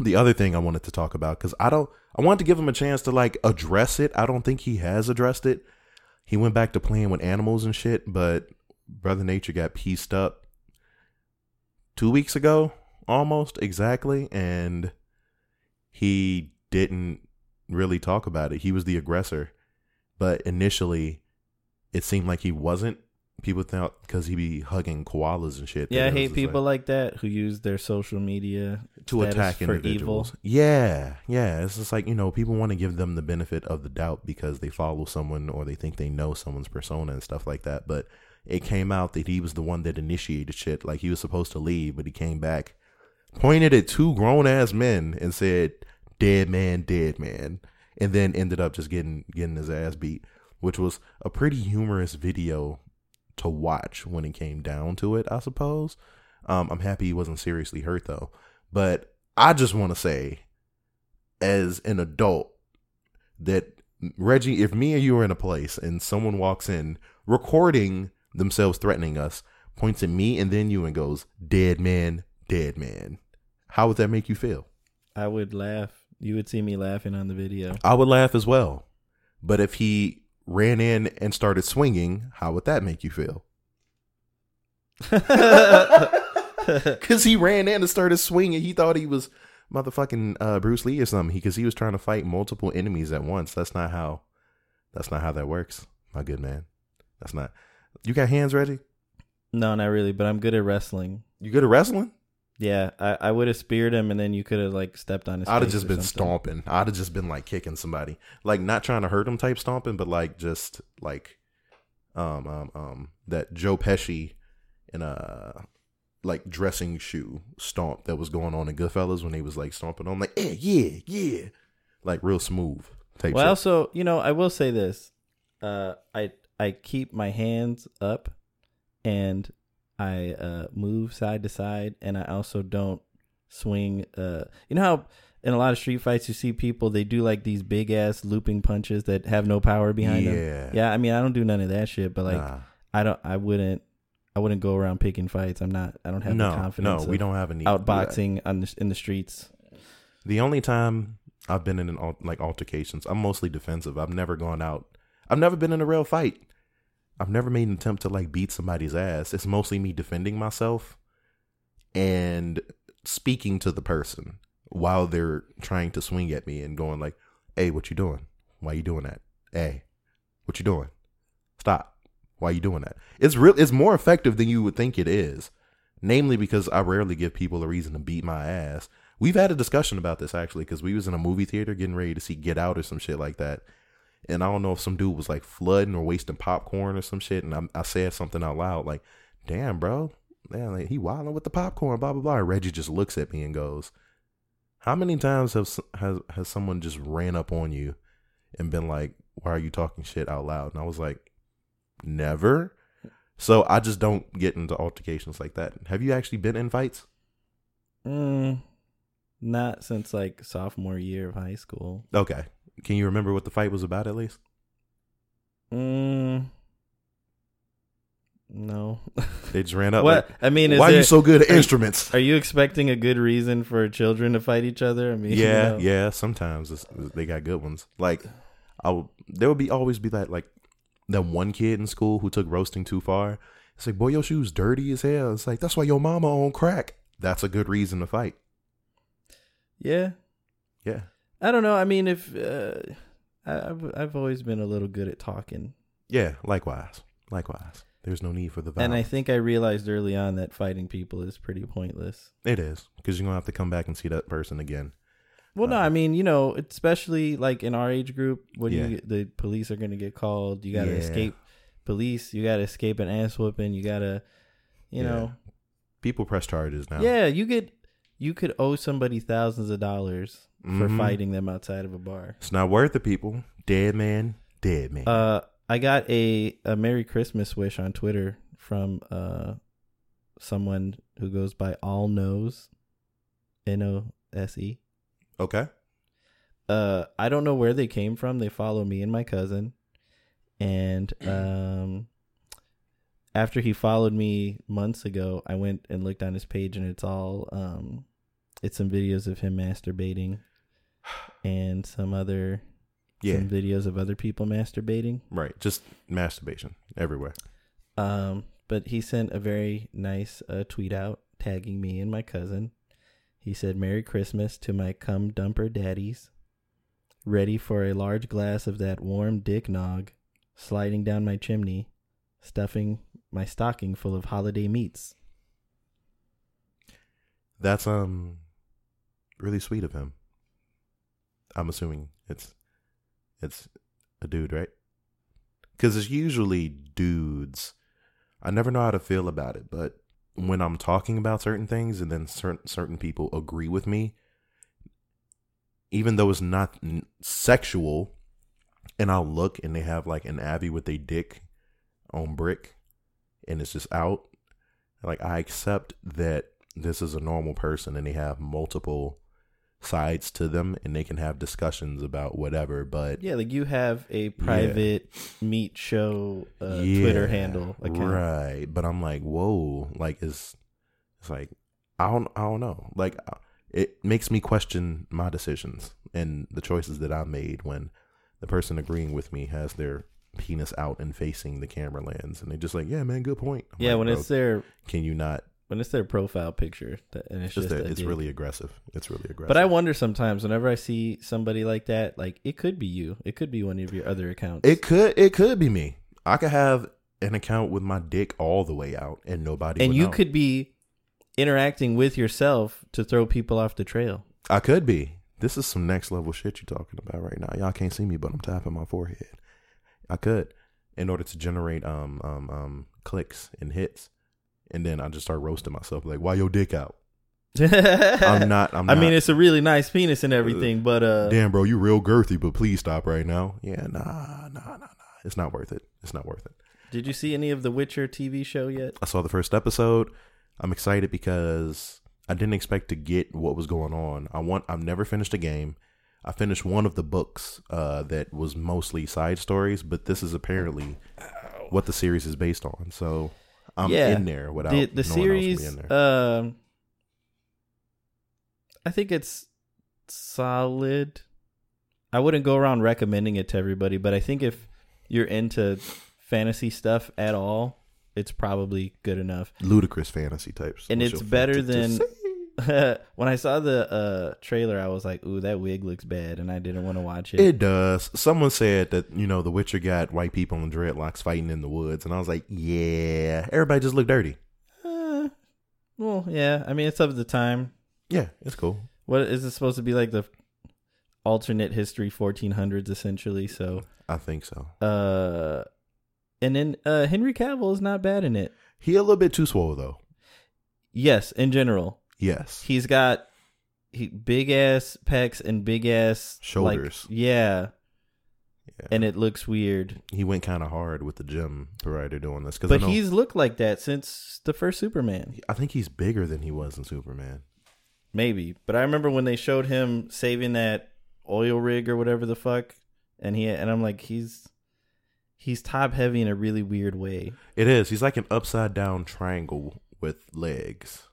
the other thing I wanted to talk about because I don't, I wanted to give him a chance to like address it. I don't think he has addressed it. He went back to playing with animals and shit, but Brother Nature got pieced up two weeks ago, almost exactly, and he didn't really talk about it. He was the aggressor, but initially, it seemed like he wasn't. People thought because he be hugging koalas and shit. Yeah, I hate people like that who use their social media to attack for individuals. evil. Yeah, yeah. It's just like you know, people want to give them the benefit of the doubt because they follow someone or they think they know someone's persona and stuff like that. But it came out that he was the one that initiated shit. Like he was supposed to leave, but he came back, pointed at two grown ass men, and said, "Dead man, dead man," and then ended up just getting getting his ass beat, which was a pretty humorous video to watch when it came down to it. I suppose. Um, I'm happy he wasn't seriously hurt though. But I just want to say, as an adult, that Reggie, if me and you are in a place and someone walks in recording themselves threatening us, points at me and then you and goes, dead man, dead man, how would that make you feel? I would laugh. You would see me laughing on the video. I would laugh as well. But if he ran in and started swinging, how would that make you feel? Because he ran in and started swinging. He thought he was motherfucking uh, Bruce Lee or something. Because he was trying to fight multiple enemies at once. That's not how. That's not how that works, my good man. That's not. You got hands, Reggie? no, not really, but I'm good at wrestling. You good at wrestling? Yeah, I, I would have speared him, and then you could have like stepped on his. I'd have just been something. stomping. I'd have just been like kicking somebody, like not trying to hurt him type stomping, but like just like, um, um, um, that Joe Pesci in a like dressing shoe stomp that was going on in Goodfellas when he was like stomping on like, eh, yeah, yeah, like real smooth type. Well, shit. also, you know, I will say this: uh, I I keep my hands up, and I uh, move side to side, and I also don't swing. Uh, you know how in a lot of street fights you see people they do like these big ass looping punches that have no power behind Yeah. them. Yeah, I mean I don't do none of that shit, but like Nah. I don't, I wouldn't, I wouldn't go around picking fights. I'm not, I don't have no, the confidence. no, we of don't have any outboxing on the in the streets. The only time I've been in an like altercations, I'm mostly defensive. I've never gone out. I've never been in a real fight. I've never made an attempt to like beat somebody's ass. It's mostly me defending myself and speaking to the person while they're trying to swing at me and going like, "Hey, what you doing? Why you doing that? Hey, what you doing? Stop. Why you doing that?" It's real. It's more effective than you would think it is. Namely, because I rarely give people a reason to beat my ass. We've had a discussion about this actually because we was in a movie theater getting ready to see Get Out or some shit like that, and I don't know if some dude was like flooding or wasting popcorn or some shit, and I, I said something out loud like, "Damn, bro, man, like, he wilding with the popcorn." Blah blah blah. And Reggie just looks at me and goes, "How many times have has has someone just ran up on you and been like, why are you talking shit out loud?" And I was like, "Never." So I just don't get into altercations like that. Have you actually been in fights? Mm, not since like sophomore year of high school. Okay. Can you remember what the fight was about at least? Mm, no. They just ran up. what like, I mean is why are you so good at are instruments? Are you expecting a good reason for children to fight each other? I mean, you yeah, know. yeah. Sometimes it's, they got good ones. Like, I will, there would be always be that like that one kid in school who took roasting too far. It's like, boy, your shoes dirty as hell. It's like that's why your mama on crack. That's a good reason to fight. yeah. Yeah. I don't know. I mean, if uh, I, I've I've always been a little good at talking, Yeah. Likewise. Likewise. There's no need for the and I think I realized early on that fighting people is pretty pointless. it is because you're gonna have to come back and see that person again. Well, no, Uh, I mean, you know, especially like in our age group, when Yeah. you the police are going to get called, you got to Yeah. escape. police. You gotta escape an ass whooping. You gotta, you Yeah. know, People press charges now. yeah. You get you could owe somebody thousands of dollars for Mhm. fighting them outside of a bar. It's not worth it, people. Dead man, dead man. Uh, I got a a Merry Christmas wish on Twitter from uh someone who goes by All Knows, N O S E. okay. Uh, I don't know where they came from. They follow me and my cousin, and um, after he followed me months ago, I went and looked on his page, and it's all um, it's some videos of him masturbating, and some other Yeah. some videos of other people masturbating. Right. Just masturbation everywhere. Um, but he sent a very nice uh, tweet out tagging me and my cousin. He said, "Merry Christmas to my cum dumper daddies. Ready for a large glass of that warm dick nog, sliding down my chimney, stuffing my stocking full of holiday meats." That's um really sweet of him. I'm assuming it's it's a dude, right? Cuz it's usually dudes. I never know how to feel about it, but when I'm talking about certain things and then certain certain people agree with me, even though it's not sexual, and I'll look and they have like an Abby with a dick on brick, and it's just out. Like I accept that this is a normal person and they have multiple sides to them and they can have discussions about whatever. But Yeah, like you have a private meat show uh, Yeah, Twitter handle account. right? But I'm like, whoa, like it's it's like I don't I don't know, like uh, it makes me question my decisions and the choices that I made when the person agreeing with me has their penis out and facing the camera lens and they're just like, yeah, man, good point. I'm Yeah, like, when it's their can you not? When it's their profile picture, that, and it's Just just that it's really aggressive. It's really aggressive. But I wonder sometimes whenever I see somebody like that, like it could be you. It could be one of your other accounts. It could it could be me. I could have an account with my dick all the way out and nobody and you know. could be interacting with yourself to throw people off the trail. I could be. This is some next level shit you're talking about right now. Y'all can't see me, but I'm tapping my forehead. I could, in order to generate um um um clicks and hits, and then I just start roasting myself like, "Why your dick out?" I'm not. I'm I not. mean, it's a really nice penis and everything, but uh, damn, bro, you real girthy, but please stop right now. Yeah, nah, nah, nah, nah. It's not worth it. It's not worth it. did you see any of the Witcher TV show yet? I saw the first episode. I'm excited because I didn't expect to get what was going on. I want I've never finished a game. I finished one of the books uh, that was mostly side stories, but this is apparently what the series is based on. So I'm Yeah. in there without the the no one else to be series in there. um i think it's solid i wouldn't go around recommending it to everybody but i think if you're into fantasy stuff at all it's probably good enough Ludicrous fantasy types, and it's better than when i saw the uh trailer i was like ooh that wig looks bad and i didn't want to watch it It does. Someone said that you know The Witcher got white people in dreadlocks fighting in the woods, and I was like, yeah, everybody just look dirty. Uh, well yeah i mean it's of the time Yeah, it's cool. what is it supposed to be like the alternate history 1400s essentially so I think so. uh and then uh henry cavill is not bad in it He a little bit too swole though. yes in general Yes. he's got he big ass pecs and big ass like- Shoulders. yeah Yeah. and it looks weird he went kind of hard with the gym provider doing this because but he's looked like that since the first superman I think he's bigger than he was in Superman. maybe but i remember when they showed him saving that oil rig or whatever the fuck and he and i'm like he's he's top heavy in a really weird way It is. He's like an upside down triangle with legs.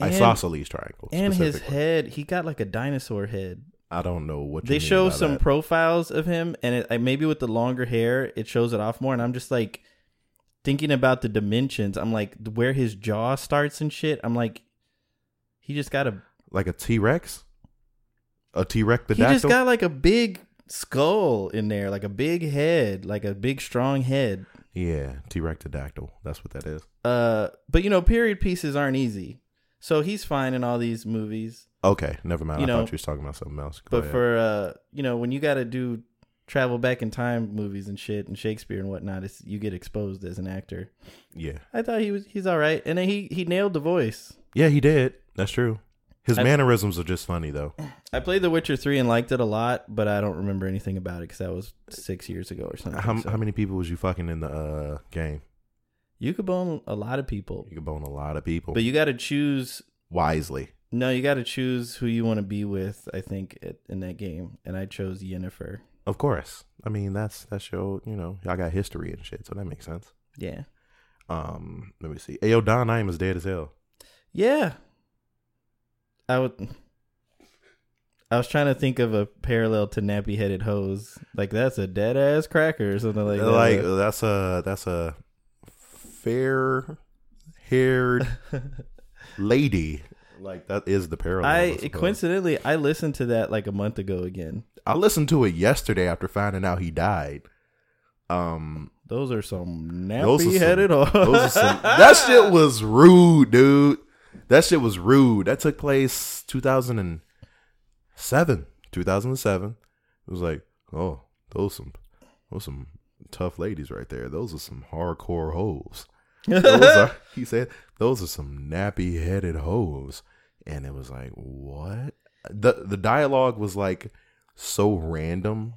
And- Isosceles triangle. and his head he got like a dinosaur head I don't know what you they show some that. profiles of him and it, maybe with the longer hair it shows it off more and i'm just like thinking about the dimensions i'm like where his jaw starts and shit i'm like he just got a like a T Rex, a T Rex. he just got like a big skull in there like a big head like a big strong head yeah, T Rectodactyl. That's what that is. uh but you know period pieces aren't easy so he's fine in all these movies Okay, never mind. You I know, thought you was talking about something else. Go but ahead. for uh you know when you got to do travel back in time movies and shit and Shakespeare and whatnot, it's, you get exposed as an actor. Yeah, I thought he was he's all right, and then he he nailed the voice. yeah, he did. That's true. His I- mannerisms are just funny though. I played The Witcher three and liked it a lot, but I don't remember anything about it because that was six years ago or something. How, so. how many people was you fucking in the uh, game? You could bone a lot of people, You could bone a lot of people but you got to choose. wisely. No, you got to choose who you want to be with. I think at, in that game, and I chose Yennefer. Of course. I mean, that's that's your you know y'all got history and shit, so that makes sense. Yeah, Um, let me see. Ayo, Don Imus is dead as hell. yeah. I would. I was trying to think of a parallel to nappy headed hose. Like that's a dead ass cracker or something like that. Like, that's a that's a fair haired lady. Like that is the parallel. I suppose. coincidentally I listened to that like a month ago again. I listened to it yesterday after finding out he died. Um, Those are some Those are nappy headed. those are that shit was rude, dude. That shit was rude. That took place 2007. 2007. It was like, oh, those some those some tough ladies right there. Those are some hardcore hoes. Those are, he said, those are some nappy headed hoes. And it was like, what? The the dialogue was like so random.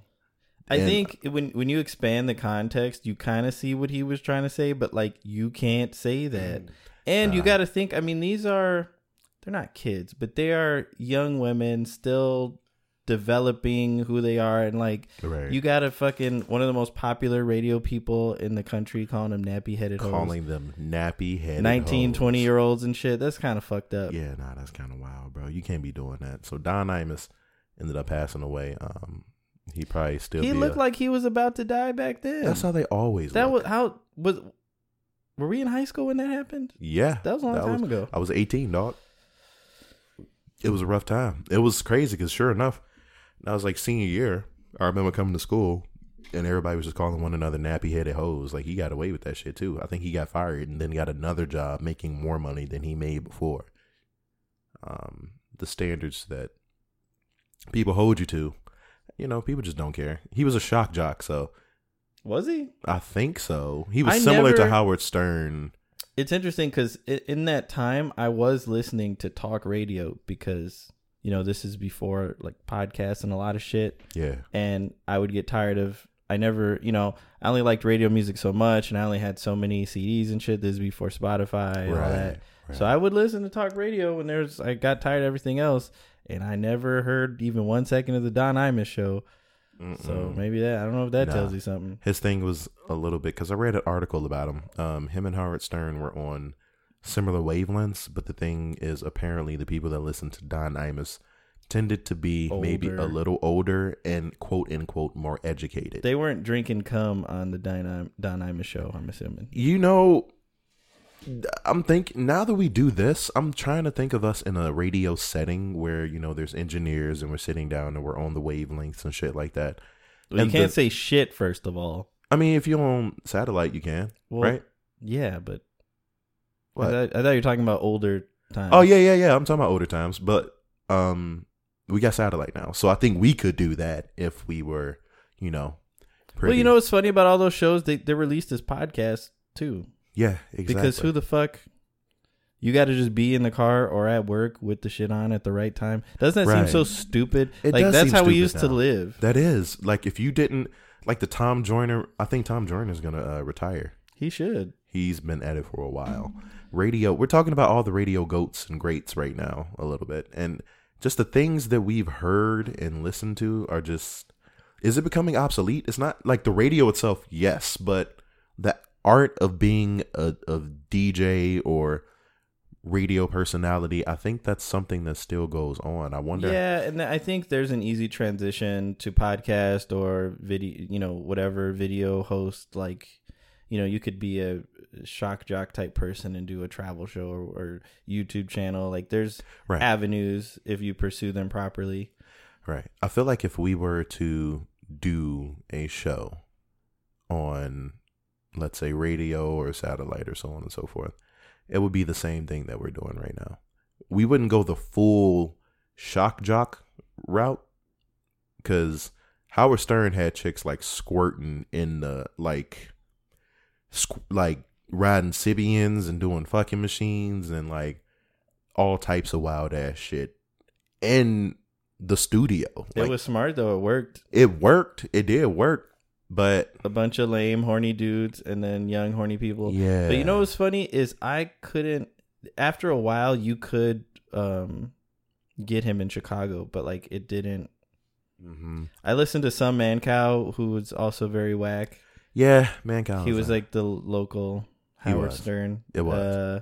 I And- think when when you expand the context, you kind of see what he was trying to say, but like you can't say that. And you Uh. got to think. I mean, these are they're not kids, but they are young women still developing who they are, and like Right. you got a fucking one of the most popular radio people in the country calling them nappy headed hoes. calling them nappy headed 19, 20 year olds and shit. That's kind of fucked up. Yeah, nah, that's kind of wild, bro. You can't be doing that. So Don Imus ended up passing away. Um, he probably still. he looked a- like he was about to die back then. That's how they always. that look. was how was. Were we in high school when that happened? Yeah, That was a long time was- ago. I was eighteen, dog. It was a rough time. It was crazy because sure enough, I was like senior year. I remember coming to school and everybody was just calling one another nappy headed hoes. Like he got away with that shit too. I think he got fired and then got another job making more money than he made before. Um, the standards that people hold you to, you know, people just don't care. He was a shock jock, so Was he? I think so. He was I similar to Howard Stern. It's interesting because in that time I was listening to talk radio because you know this is before like podcasts and a lot of shit, Yeah. and I would get tired of. I never, you know, I only liked radio music so much, and I only had so many CDs and shit. This is before Spotify and all that. So I would listen to talk radio when there's. I got tired of everything else, and I never heard even one second of the Don Imus show. So maybe that I don't know if that Nah. tells you something. his thing was a little bit because I read an article about him. Um, him and Howard Stern were on similar wavelengths, but the thing is, apparently, the people that listen to Don Imus tended to be maybe a little older and quote unquote more educated. They weren't drinking cum on the Don, Don Imus show. I'm assuming. you know, I'm thinking now that we do this, I'm trying to think of us in a radio setting where you know there's engineers and we're sitting down and we're on the wavelengths and shit like that. Well, you can't the- say shit first of all. I mean, if you're on satellite, you can, Well, right? Yeah, but What? I, thought, I thought you were talking about older times. Oh yeah, yeah, yeah. I'm talking about older times, but um, we got satellite now, so I think we could do that if we were, you know, Well, you know what's funny about all those shows? They they're released this podcast too. yeah, exactly. Because who the fuck? You got to just be in the car or at work with the shit on at the right time. Doesn't that seem so stupid? It like that's how we used to live. that is like if you didn't like the Tom Joyner. I think Tom Joyner's gonna uh, retire. He should. He's been at it for a while. Radio. We're talking about all the radio goats and greats right now a little bit, and just the things that we've heard and listened to are just. Is it becoming obsolete? It's not like the radio itself, yes, but the art of being a of DJ or radio personality, I think that's something that still goes on. I wonder. Yeah, and I think there's an easy transition to podcast or video, you know, whatever video host. Like, you know, you could be a shock jock type person and do a travel show or, or YouTube channel. Like, there's Right. avenues if you pursue them properly. Right. I feel like if we were to do a show on, let's say, radio or satellite or so on and so forth, it would be the same thing that we're doing right now. We wouldn't go the full shock jock route because Howard Stern had chicks like squirting in the like, like riding Sybians and doing fucking machines and like all types of wild ass shit in the studio. It Like, was smart though. It worked. it worked. It did work, but A bunch of lame, horny dudes, and then young, horny people. yeah, But you know what's funny is I couldn't. After a while, you could um get him in Chicago, but like it didn't. hmm I listened to some Mancow who was also very whack. Yeah, man, he was like the local He Howard was. Stern. It was. Uh,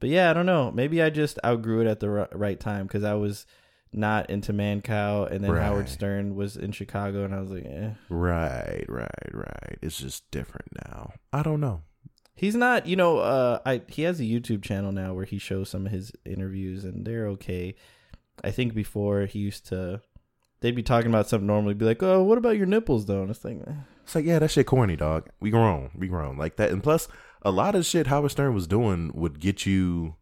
but yeah, I don't know. Maybe I just outgrew it at the ri- right time because I was not into Mancow, and then Howard Stern was in Chicago, and I was like, eh. right, right, right. It's just different now. I don't know. He's not, you know, uh I he has a YouTube channel now where he shows some of his interviews and they're okay. I think before he used to they'd be talking about something normally be like, "Oh, what about your nipples though?" And it's like, eh. It's like, yeah, that shit corny, dog. We grown. We grown. Like that. And plus, a lot of shit Howard Stern was doing would get you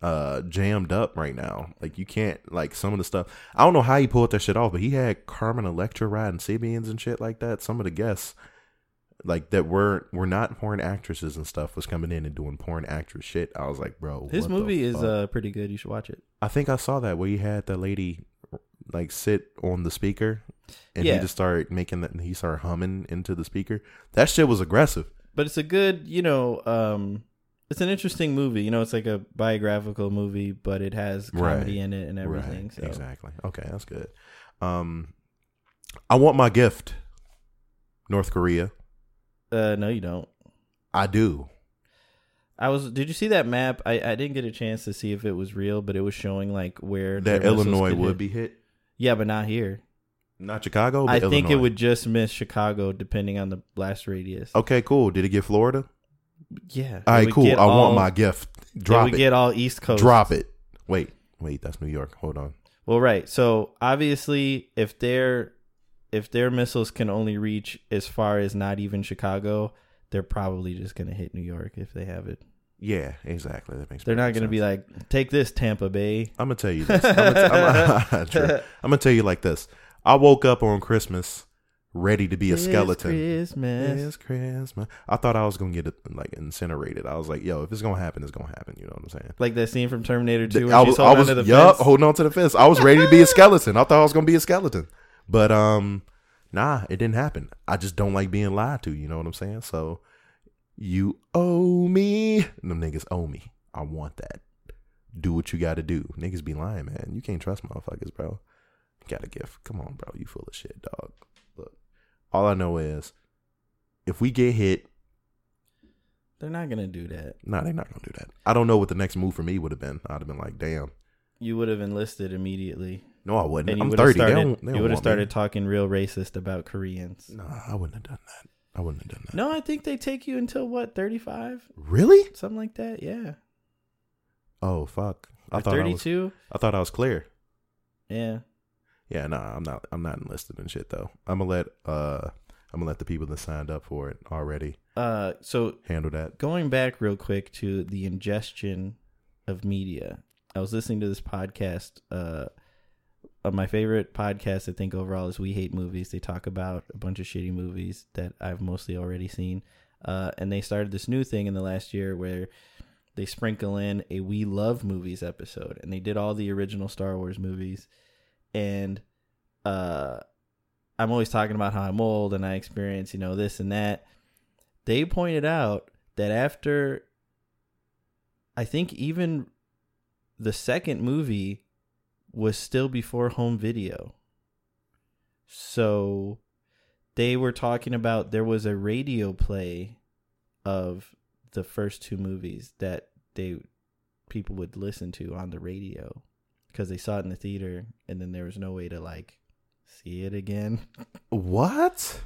uh jammed up right now. Like you can't like some of the stuff. I don't know how he pulled that shit off, but he had Carmen Electra riding Sybians and shit like that. Some of the guests like that were were not porn actresses and stuff was coming in and doing porn actress shit. I was like, bro, his movie is fuck? uh pretty good. You should watch it. I think I saw that where he had the lady like sit on the speaker and Yeah. he just started making that he started humming into the speaker. That shit was aggressive. But it's a good, you know, um it's an interesting movie. You know, it's like a biographical movie, but it has comedy Right. in it and everything. Right, so Exactly. Okay, that's good. Um I want my gift. North Korea. uh no you don't. I do. I was. Did you see that map? I, I didn't get a chance to see if it was real, but it was showing like where That Illinois would hit. be hit. Yeah, but not here. Not Chicago, but I think it would just miss Chicago depending on the blast radius. Okay, cool. Did it get Florida? Yeah. All right, cool. I all- want my gift. Drop it. get all East Coast. Drop it. Wait, wait, that's New York. Hold on. Well, right. So obviously, if their if their missiles can only reach as far as not even Chicago, they're probably just gonna hit New York if they have it. Yeah, exactly. That makes They're not gonna be like, take this, Tampa Bay. I'm gonna tell you this. I'm gonna, t- I'm. I'm gonna tell you like this. I woke up on Christmas ready to be a It's skeleton. Christmas. It's Christmas. I thought I was gonna get it like incinerated. I was like, yo, if it's gonna happen, it's gonna happen. You know what I'm saying? Like that scene from Terminator Two, The- I was, I holding was, onto the yup, fence. holding on to the fence. I was ready to be a skeleton. I thought I was gonna be a skeleton, but um, nah, it didn't happen. I just don't like being lied to. You know what I'm saying? So you owe me. Them niggas owe me. I want that. Do what you got to do. Niggas be lying, man. You can't trust motherfuckers, bro. Got a gift. Come on, bro. You full of shit, dog. Look, all I know is if we get hit, They're not gonna do that. nah, they're not gonna do that. I don't know what the next move for me would have been. I'd have been like, damn. You would have enlisted immediately, No, I wouldn't. and you I'm would have 30. They don't, they you don't would have want me. started talking real racist about Koreans. No, I wouldn't have done that. I wouldn't have done that. No, I think they take you until what thirty five, Really? something like that. Yeah, Oh fuck. I or thought I was. I thought I was clear. Yeah, Yeah, nah, I'm not. I'm not enlisted and shit though. I'm gonna let. Uh, I'm gonna let the people that signed up for it already Uh, so handle that. going back real quick to the ingestion of media, I was listening to this podcast. Uh, uh, my favorite podcast, I think overall, is We Hate Movies. They talk about a bunch of shitty movies that I've mostly already seen. Uh, and they started this new thing in the last year where they sprinkle in a We Love Movies episode, and they did all the original Star Wars movies. And uh, I'm always talking about how I'm old and I experience, you know, this and that. They pointed out that after, I think even the second movie was still before home video. So they were talking about there was a radio play of the first two movies that they people would listen to on the radio because they saw it in the theater and then there was no way to like see it again. What?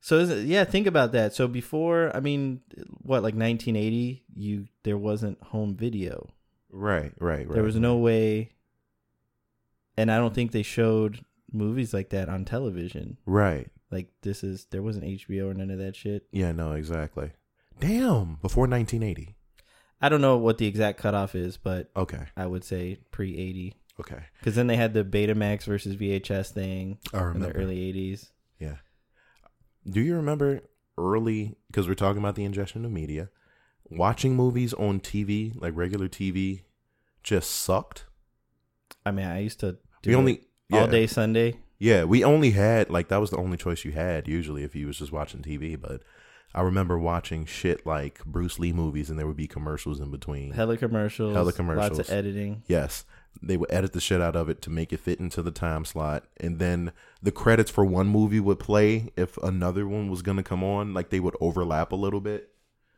So is it, yeah, think about that. So before, I mean, what like 1980, you there wasn't home video. Right, right, right. there was no way, and I don't think they showed movies like that on television. Right. Like this is there wasn't HBO or none of that shit. Yeah, no, exactly. Damn. Before 1980. I don't know what the exact cutoff is, but Okay. I would say pre 80. Okay. Because then they had the Betamax versus VHS thing I in the remember. early '80s. Yeah. Do you remember early because we're talking about the ingestion of media, watching movies on TV, like regular TV, just sucked. I mean, I used to do we it only yeah, all day Sunday. Yeah, we only had like that was the only choice you had usually if you was just watching TV. But I remember watching shit like Bruce Lee movies, and there would be commercials in between. Hella commercials. Hella Lots commercials. of editing. Yes, they would edit the shit out of it to make it fit into the time slot, and then the credits for one movie would play if another one was gonna come on. Like they would overlap a little bit.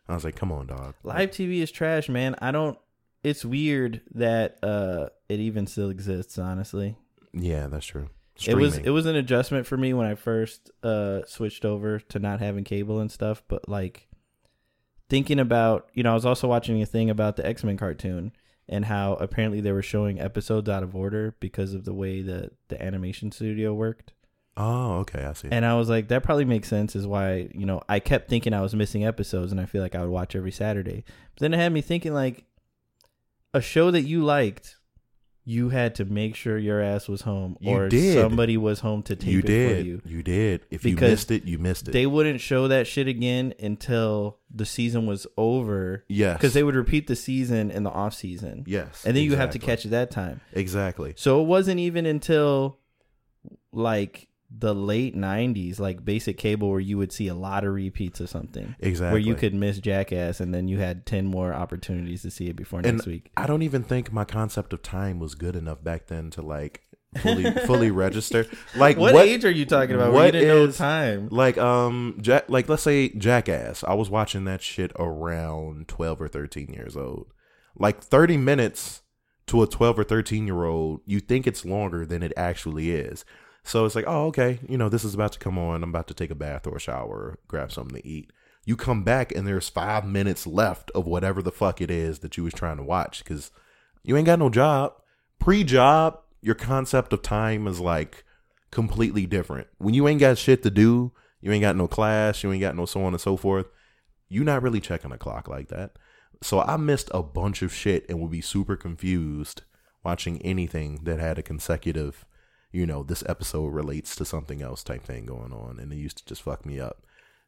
I was like, "Come on, dog." Live TV is trash, man. I don't. It's weird that uh it even still exists. Honestly, Yeah, that's true. It was it was an adjustment for me when I first uh switched over to not having cable and stuff. But like thinking about, you know, I was also watching a thing about the X Men cartoon and how apparently they were showing episodes out of order because of the way that the animation studio worked. Oh, okay, I see. And I was like, that probably makes sense. Is why you know I kept thinking I was missing episodes, and I feel like I would watch every Saturday. But then it had me thinking like, a show that you liked, you had to make sure your ass was home, You or did. somebody was home to tape you it for did. you. You did. If you missed it, you missed it. They wouldn't show that shit again until the season was over. yes, because they would repeat the season in the off season. Yes, and then you have to catch it that time. exactly. So it wasn't even until like the late '90s, like basic cable, where you would see a lot of repeats of something. Exactly. Where you could miss Jackass, and then you had ten more opportunities to see it before and next week. I don't even think my concept of time was good enough back then to like fully fully register. Like What, what, age are you talking about? What know time. Like um, Jack, like let's say Jackass. I was watching that shit around twelve or thirteen years old. Like thirty minutes to a twelve or thirteen year old, you think it's longer than it actually is. So it's like, oh, okay, you know, this is about to come on. I'm about to take a bath or a shower, grab something to eat. You come back and there's five minutes left of whatever the fuck it is that you was trying to watch because you ain't got no job. Pre-job, your concept of time is like completely different. When you ain't got shit to do, you ain't got no class, you ain't got no so on and so forth. you not really checking a clock like that. So I missed a bunch of shit and would be super confused watching anything that had a consecutive, you know, this episode relates to something else type thing going on. And it used to just fuck me up.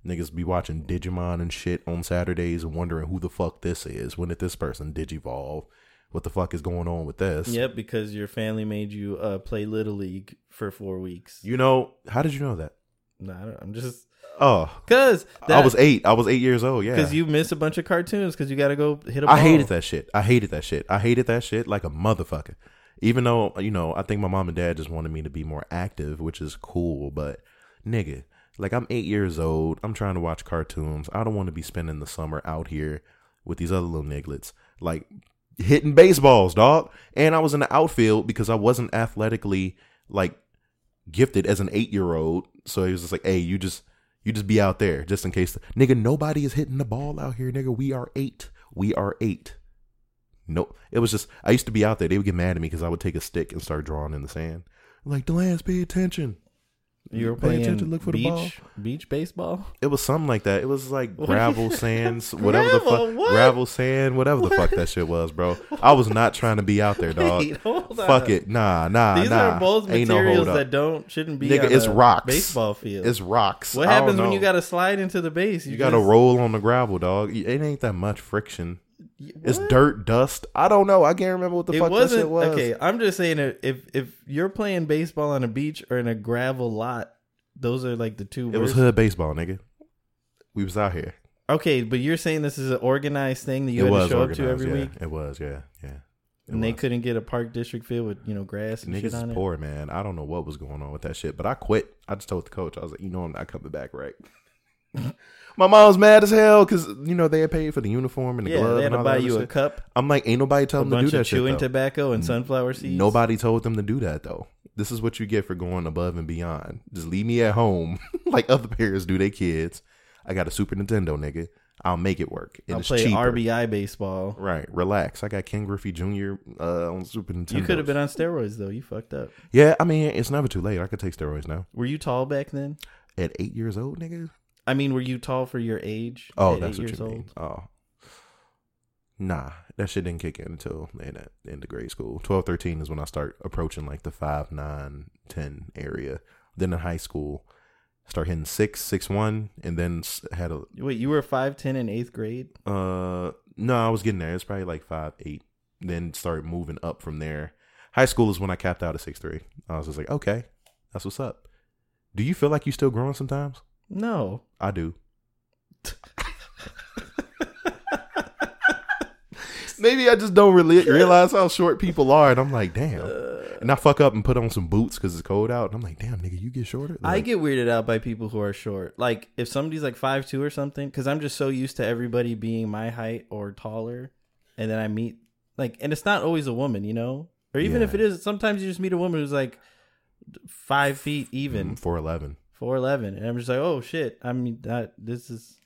Niggas be watching Digimon and shit on Saturdays and wondering who the fuck this is. When did this person digivolve? What the fuck is going on with this? Yep, because your family made you uh, play Little League for four weeks. You know, how did you know that? No, I don't, I'm just Oh, because I was eight. I was eight years old. Yeah. because you miss a bunch of cartoons because you got to go hit a I ball. hated that shit. I hated that shit. I hated that shit like a motherfucker. Even though, you know, I think my mom and dad just wanted me to be more active, which is cool, but nigga, like I'm eight years old. I'm trying to watch cartoons. I don't want to be spending the summer out here with these other little nigglets, like hitting baseballs, dog. And I was in the outfield because I wasn't athletically like gifted as an eight year old. So he was just like, hey, you just you just be out there just in case. Nigga, nobody is hitting the ball out here, nigga. We are eight. We are eight. Nope. It was just I used to be out there. They would get mad at me because I would take a stick and start drawing in the sand. Like, Delance, pay attention. You were Pay playing attention, look for the ball. beach baseball. It was something like that. It was like gravel sands, whatever the fuck, what? gravel sand, whatever the fuck that shit was, bro. I was not trying to be out there, dog. Wait, Fuck it, nah, nah, These nah. are both Ain't no materials up. that don't shouldn't be. Nigga, it's rocks. Baseball field. It's rocks. what happens when you got to slide into the base? You got to roll on the gravel, dog. It ain't that much friction. It's What? dirt, dust. I don't know. I can't remember what the It fuck that wasn't shit was. okay. I'm just saying if if you're playing baseball on a beach or in a gravel lot, those are like the two. It was hood baseball, nigga. We was out here. Okay, but you're saying this is an organized thing that you it had to show up to every yeah. week, It was, yeah, yeah. It and they was. couldn't get a park district field with you know grass and Niggas shit is on it. poor, man. I don't know what was going on with that shit, but I quit. I just told the coach, I was like, you know, I'm not coming back, right? My mom's mad as hell because you know they had paid for the uniform and the Yeah, gloves they had to buy you a shit. cup, I'm like, ain't nobody telling them to do that of shit. chewing though. tobacco and sunflower seeds. Nobody told them to do that though. This is what you get for going above and beyond. Just leave me at home like other parents do their kids. I got a Super Nintendo, nigga. I'll make it work. And I'll it's play cheaper. RBI baseball. Right, relax. I got Ken Griffey Jr. Uh, on Super Nintendo. You could have been on steroids though. You fucked up. Yeah, I mean, it's never too late. I could take steroids now. Were you tall back then? At eight years old, nigga. I mean, were you tall for your age? Oh, that's what you old? mean. Oh, Nah, that shit didn't kick in until in into grade school. 12, 13 is when I start approaching like the 5, 9, 10 area. Then in high school, start hitting 6, 6, 1, and then had a Wait, you were five ten in eighth grade? uh no, I was getting there. It's probably like 5, 8. Then started moving up from there. High school is when I capped out at 6, 3. I was just like, okay, that's what's up. Do you feel like you still growing sometimes? No. I do. Maybe I just don't really realize how short people are, and I'm like, damn. And I fuck up and put on some boots because it's cold out, and I'm like, damn, nigga, you get shorter. I Like, get weirded out by people who are short. Like if somebody's like five two or something, because I'm just so used to everybody being my height or taller, and then I meet like, and it's not always a woman, you know, or even if it is, sometimes you just meet a woman who's like five feet even, mm, four eleven. Four eleven, and I'm just like, oh shit. I mean that this is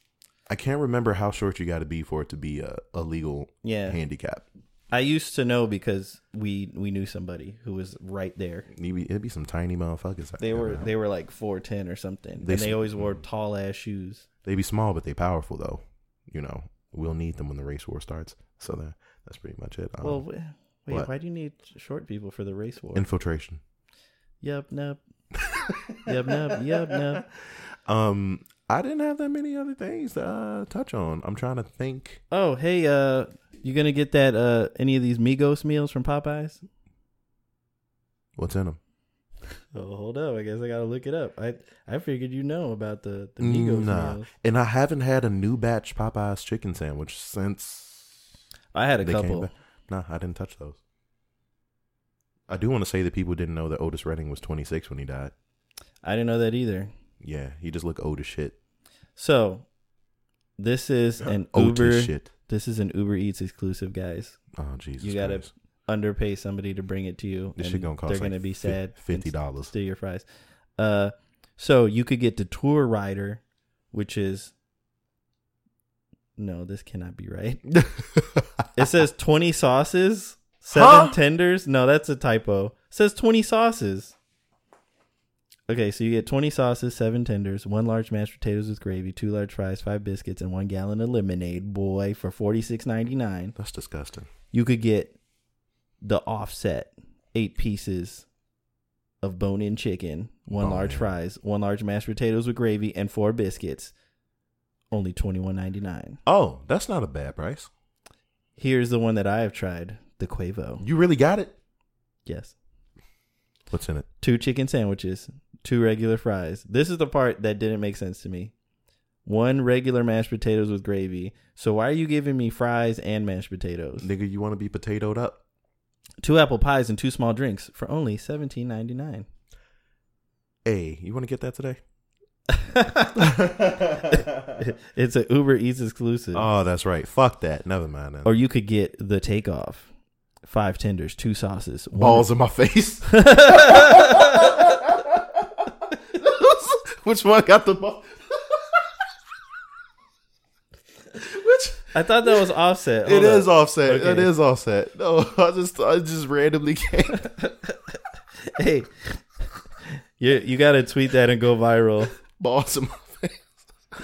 I can't remember how short you got to be for it to be a, a legal Yeah. handicap. I used to know because we we knew somebody who was right there. It'd be, it'd be some tiny motherfuckers. They were they were like four ten or something, They and they always wore tall ass shoes. They be small, but they powerful though. You know, we'll need them when the race war starts. So that that's pretty much it. Um, Well, wait, what? why do you need short people for the race war? infiltration. Yep, nup. Yup, nup. Yup, nup. Um, I didn't have that many other things to uh, touch on. I'm trying to think. Oh, hey, uh, you gonna get that uh any of these Migos meals from Popeyes? What's in them? Oh, hold up. I guess I gotta look it up. I I figured you know about the the Migos Nah, meals. and I haven't had a new batch Popeyes chicken sandwich since I had a couple. Nah, I didn't touch those. I do want to say that people didn't know that Otis Redding was 26 when he died. I didn't know that either. Yeah, he just look old as shit. So, this is an Old Uber. shit. This is an Uber Eats exclusive, guys. Oh Jesus! you gotta Christ. underpay somebody to bring it to you. This and shit gonna cost They're like gonna be fif- sad. and $50. Steal your fries. Uh, so you could get the tour rider, which is no, this cannot be right. It says twenty sauces, seven Huh? tenders. No, that's a typo. It says twenty sauces. Okay, so you get twenty sauces, seven tenders, one large mashed potatoes with gravy, two large fries, five biscuits, and one gallon of lemonade. Boy, for forty six ninety nine That's disgusting. you could get the offset eight pieces of bone in chicken, one Oh, large man. fries, one large mashed potatoes with gravy, and four biscuits. Only twenty one ninety nine. Oh, that's not a bad price. Here's the one that I have tried, the Quavo. You really got it. Yes. What's in it? Two chicken sandwiches, two regular fries. This is the part that didn't make sense to me. One regular mashed potatoes with gravy. So why are you giving me fries and mashed potatoes? Nigga, you want to be potatoed up? Two apple pies and two small drinks for only seventeen ninety nine. Hey, you want to get that today? it's a Uber Eats exclusive. Oh, that's right. Fuck that. Never mind. Or you could get the takeoff. Five tenders, two sauces, one- Balls in my face. Which one got the ball? Which I thought that was offset. it Hold is offset. It Okay. is offset. No, I just I just randomly came. Hey, you you gotta tweet that and go viral. Balls in my face.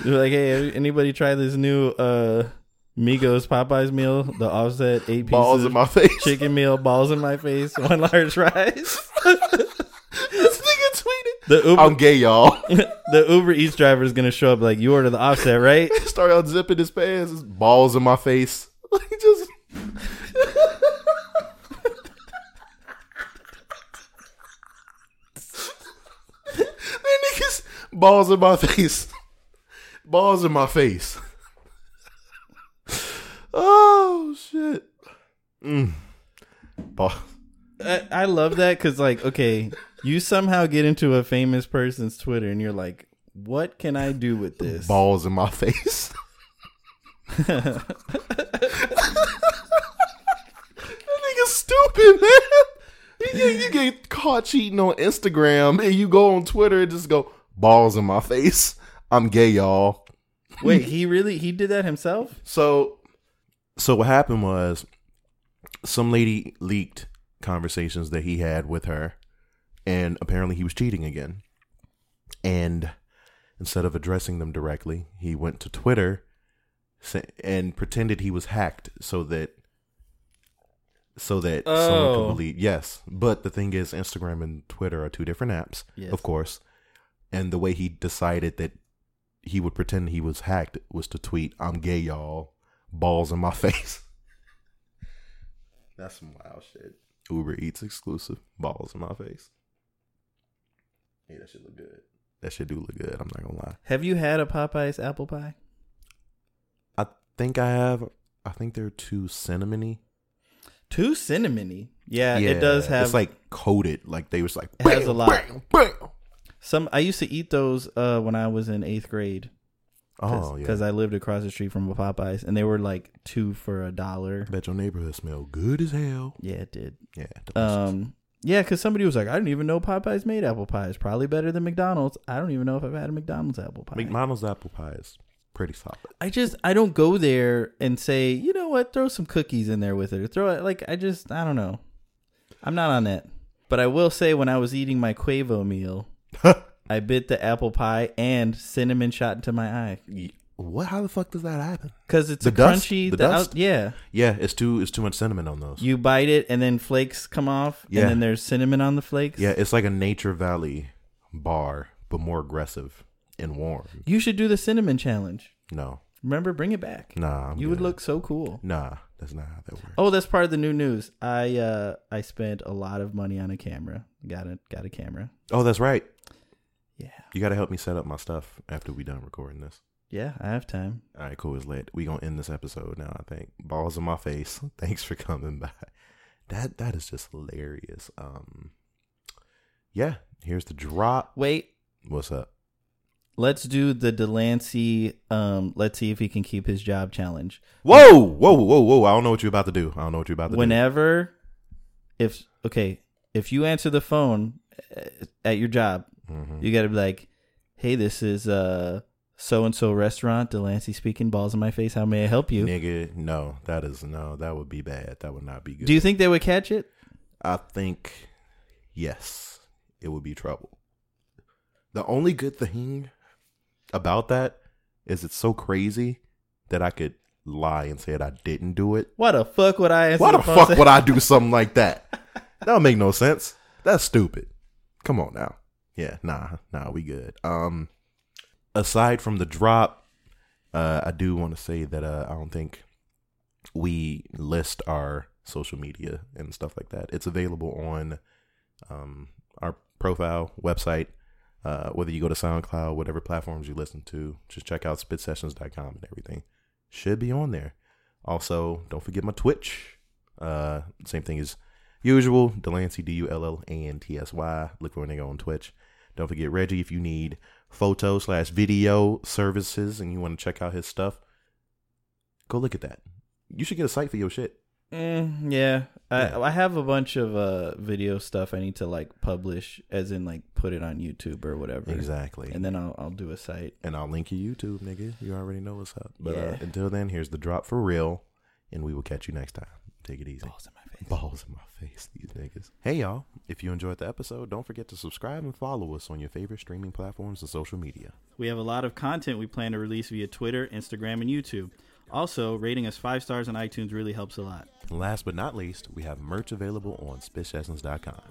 You're like, hey, anybody try this new uh Migos Popeyes meal? The offset eight pieces Balls in my face. chicken meal, balls in my face, one large rice. this nigga tweeted. The Uber I'm gay, y'all. the Uber Eats driver is gonna show up like you order the offset, right? Start unzipping his pants. His balls in my face. Like just. niggas balls in my face. Balls in my face. Oh shit. Mm. Ball. I, I love that because like okay you somehow get into a famous person's twitter and you're like what can i do with this Balls in my face. that nigga's stupid, man. You get, you get caught cheating on Instagram and you go on Twitter and just go, balls in my face. I'm gay, y'all. wait he really he did that himself So, so what happened was some lady leaked conversations that he had with her, and apparently he was cheating again. And instead of addressing them directly, he went to Twitter and pretended he was hacked so that so that someone could Oh. believe. Yes, but the thing is, Instagram and Twitter are two different apps, Yes. of course. And the way he decided that he would pretend he was hacked was to tweet, "I'm gay, y'all, balls in my face." That's some wild shit. Uber Eats exclusive, balls in my face. Hey, that should look good. That should do look good. I'm not gonna lie. Have you had a Popeyes apple pie? I think I have. I think they're too cinnamony. Too cinnamony. Yeah, it does have It's like coated. Like they was like. It has a lot. bam, bam. some. I used to eat those uh, when I was in eighth grade Oh yeah. because I lived across the street from a Popeyes, and they were like two for a dollar. bet your neighborhood smell good as hell. Yeah, it did. Yeah. delicious. Um, yeah, because somebody was like, I didn't even know Popeyes made apple pie. pies. Probably better than McDonald's. I don't even know if I've had a McDonald's apple pie. McDonald's apple pie is pretty solid. I just I don't go there and say, you know what, throw some cookies in there with it. Or throw it like I just I don't know. I'm not on that. But I will say when I was eating my Quavo meal, I bit the apple pie and cinnamon shot into my eye Ye- What? How the fuck does that happen? because it's The a dust? crunchy. The the out- dust? yeah, Yeah, it's too. It's too much cinnamon on those. you bite it and then flakes come off, Yeah. and then there's cinnamon on the flakes. yeah, it's like a Nature Valley bar, but more aggressive and warm. you should do the cinnamon challenge. No, Remember, bring it back. nah. I'm you would look so cool. Nah, that's not how that works. Oh, that's part of the new news. I uh I spent a lot of money on a camera. Got a got a camera. Oh, that's right. Yeah. You got to help me set up my stuff after we done recording this. Yeah, I have time. All right, cool. It's lit. We gonna end this episode now. I think balls in my face. Thanks for coming by. That that is just hilarious. Um, yeah. Here's the drop. Wait, What's up? let's do the Delancey um let's see if he can keep his job challenge. Whoa, whoa, whoa, whoa! I don't know what you're about to do. I don't know what you're about to do. Whenever if okay, if you answer the phone uh, at your job, do. Mhm. you got to be like, "Hey, this is uh so and so restaurant, Delancey speaking, balls in my face. How may I help you?" Nigga, no, that is no, that would be bad. That would not be good. Do you think they would catch it? I think yes, it would be trouble. The only good thing about that is it's so crazy that I could lie and say that I didn't do it. Why the fuck would I Why the phone fuck would I do something like that? That don't make no sense. That's stupid. Come on now. Yeah, nah, nah, we good. Um aside from the drop, uh I do want to say that uh I don't think we list our social media and stuff like that. It's available on um our profile website. Uh, whether you go to SoundCloud, whatever platforms you listen to, just check out spitsessions.com and everything. Should be on there. Also, don't forget my Twitch. Uh, same thing as usual. Delancey, D U L L A N T S Y. Look for nigga on Twitch. Don't forget Reggie if you need photo slash video services and you want to check out his stuff. Go look at that. You should get a site for your shit. Mm, yeah, I Yeah. I have a bunch of uh video stuff I need to like publish, as in like put it on YouTube or whatever. Exactly. And then I'll I'll do a site. and I'll link you YouTube, nigga. You already know what's up. But uh, until then, here's the drop for real, and we will catch you next time. Take it easy. Balls in my face. Balls in my face, these niggas. Hey, y'all. If you enjoyed the episode, don't forget to subscribe and follow us on your favorite streaming platforms and social media. We have a lot of content we plan to release via Twitter, Instagram, and YouTube. Also, rating us five stars on iTunes really helps a lot. And last but not least, we have merch available on spitsessions.com.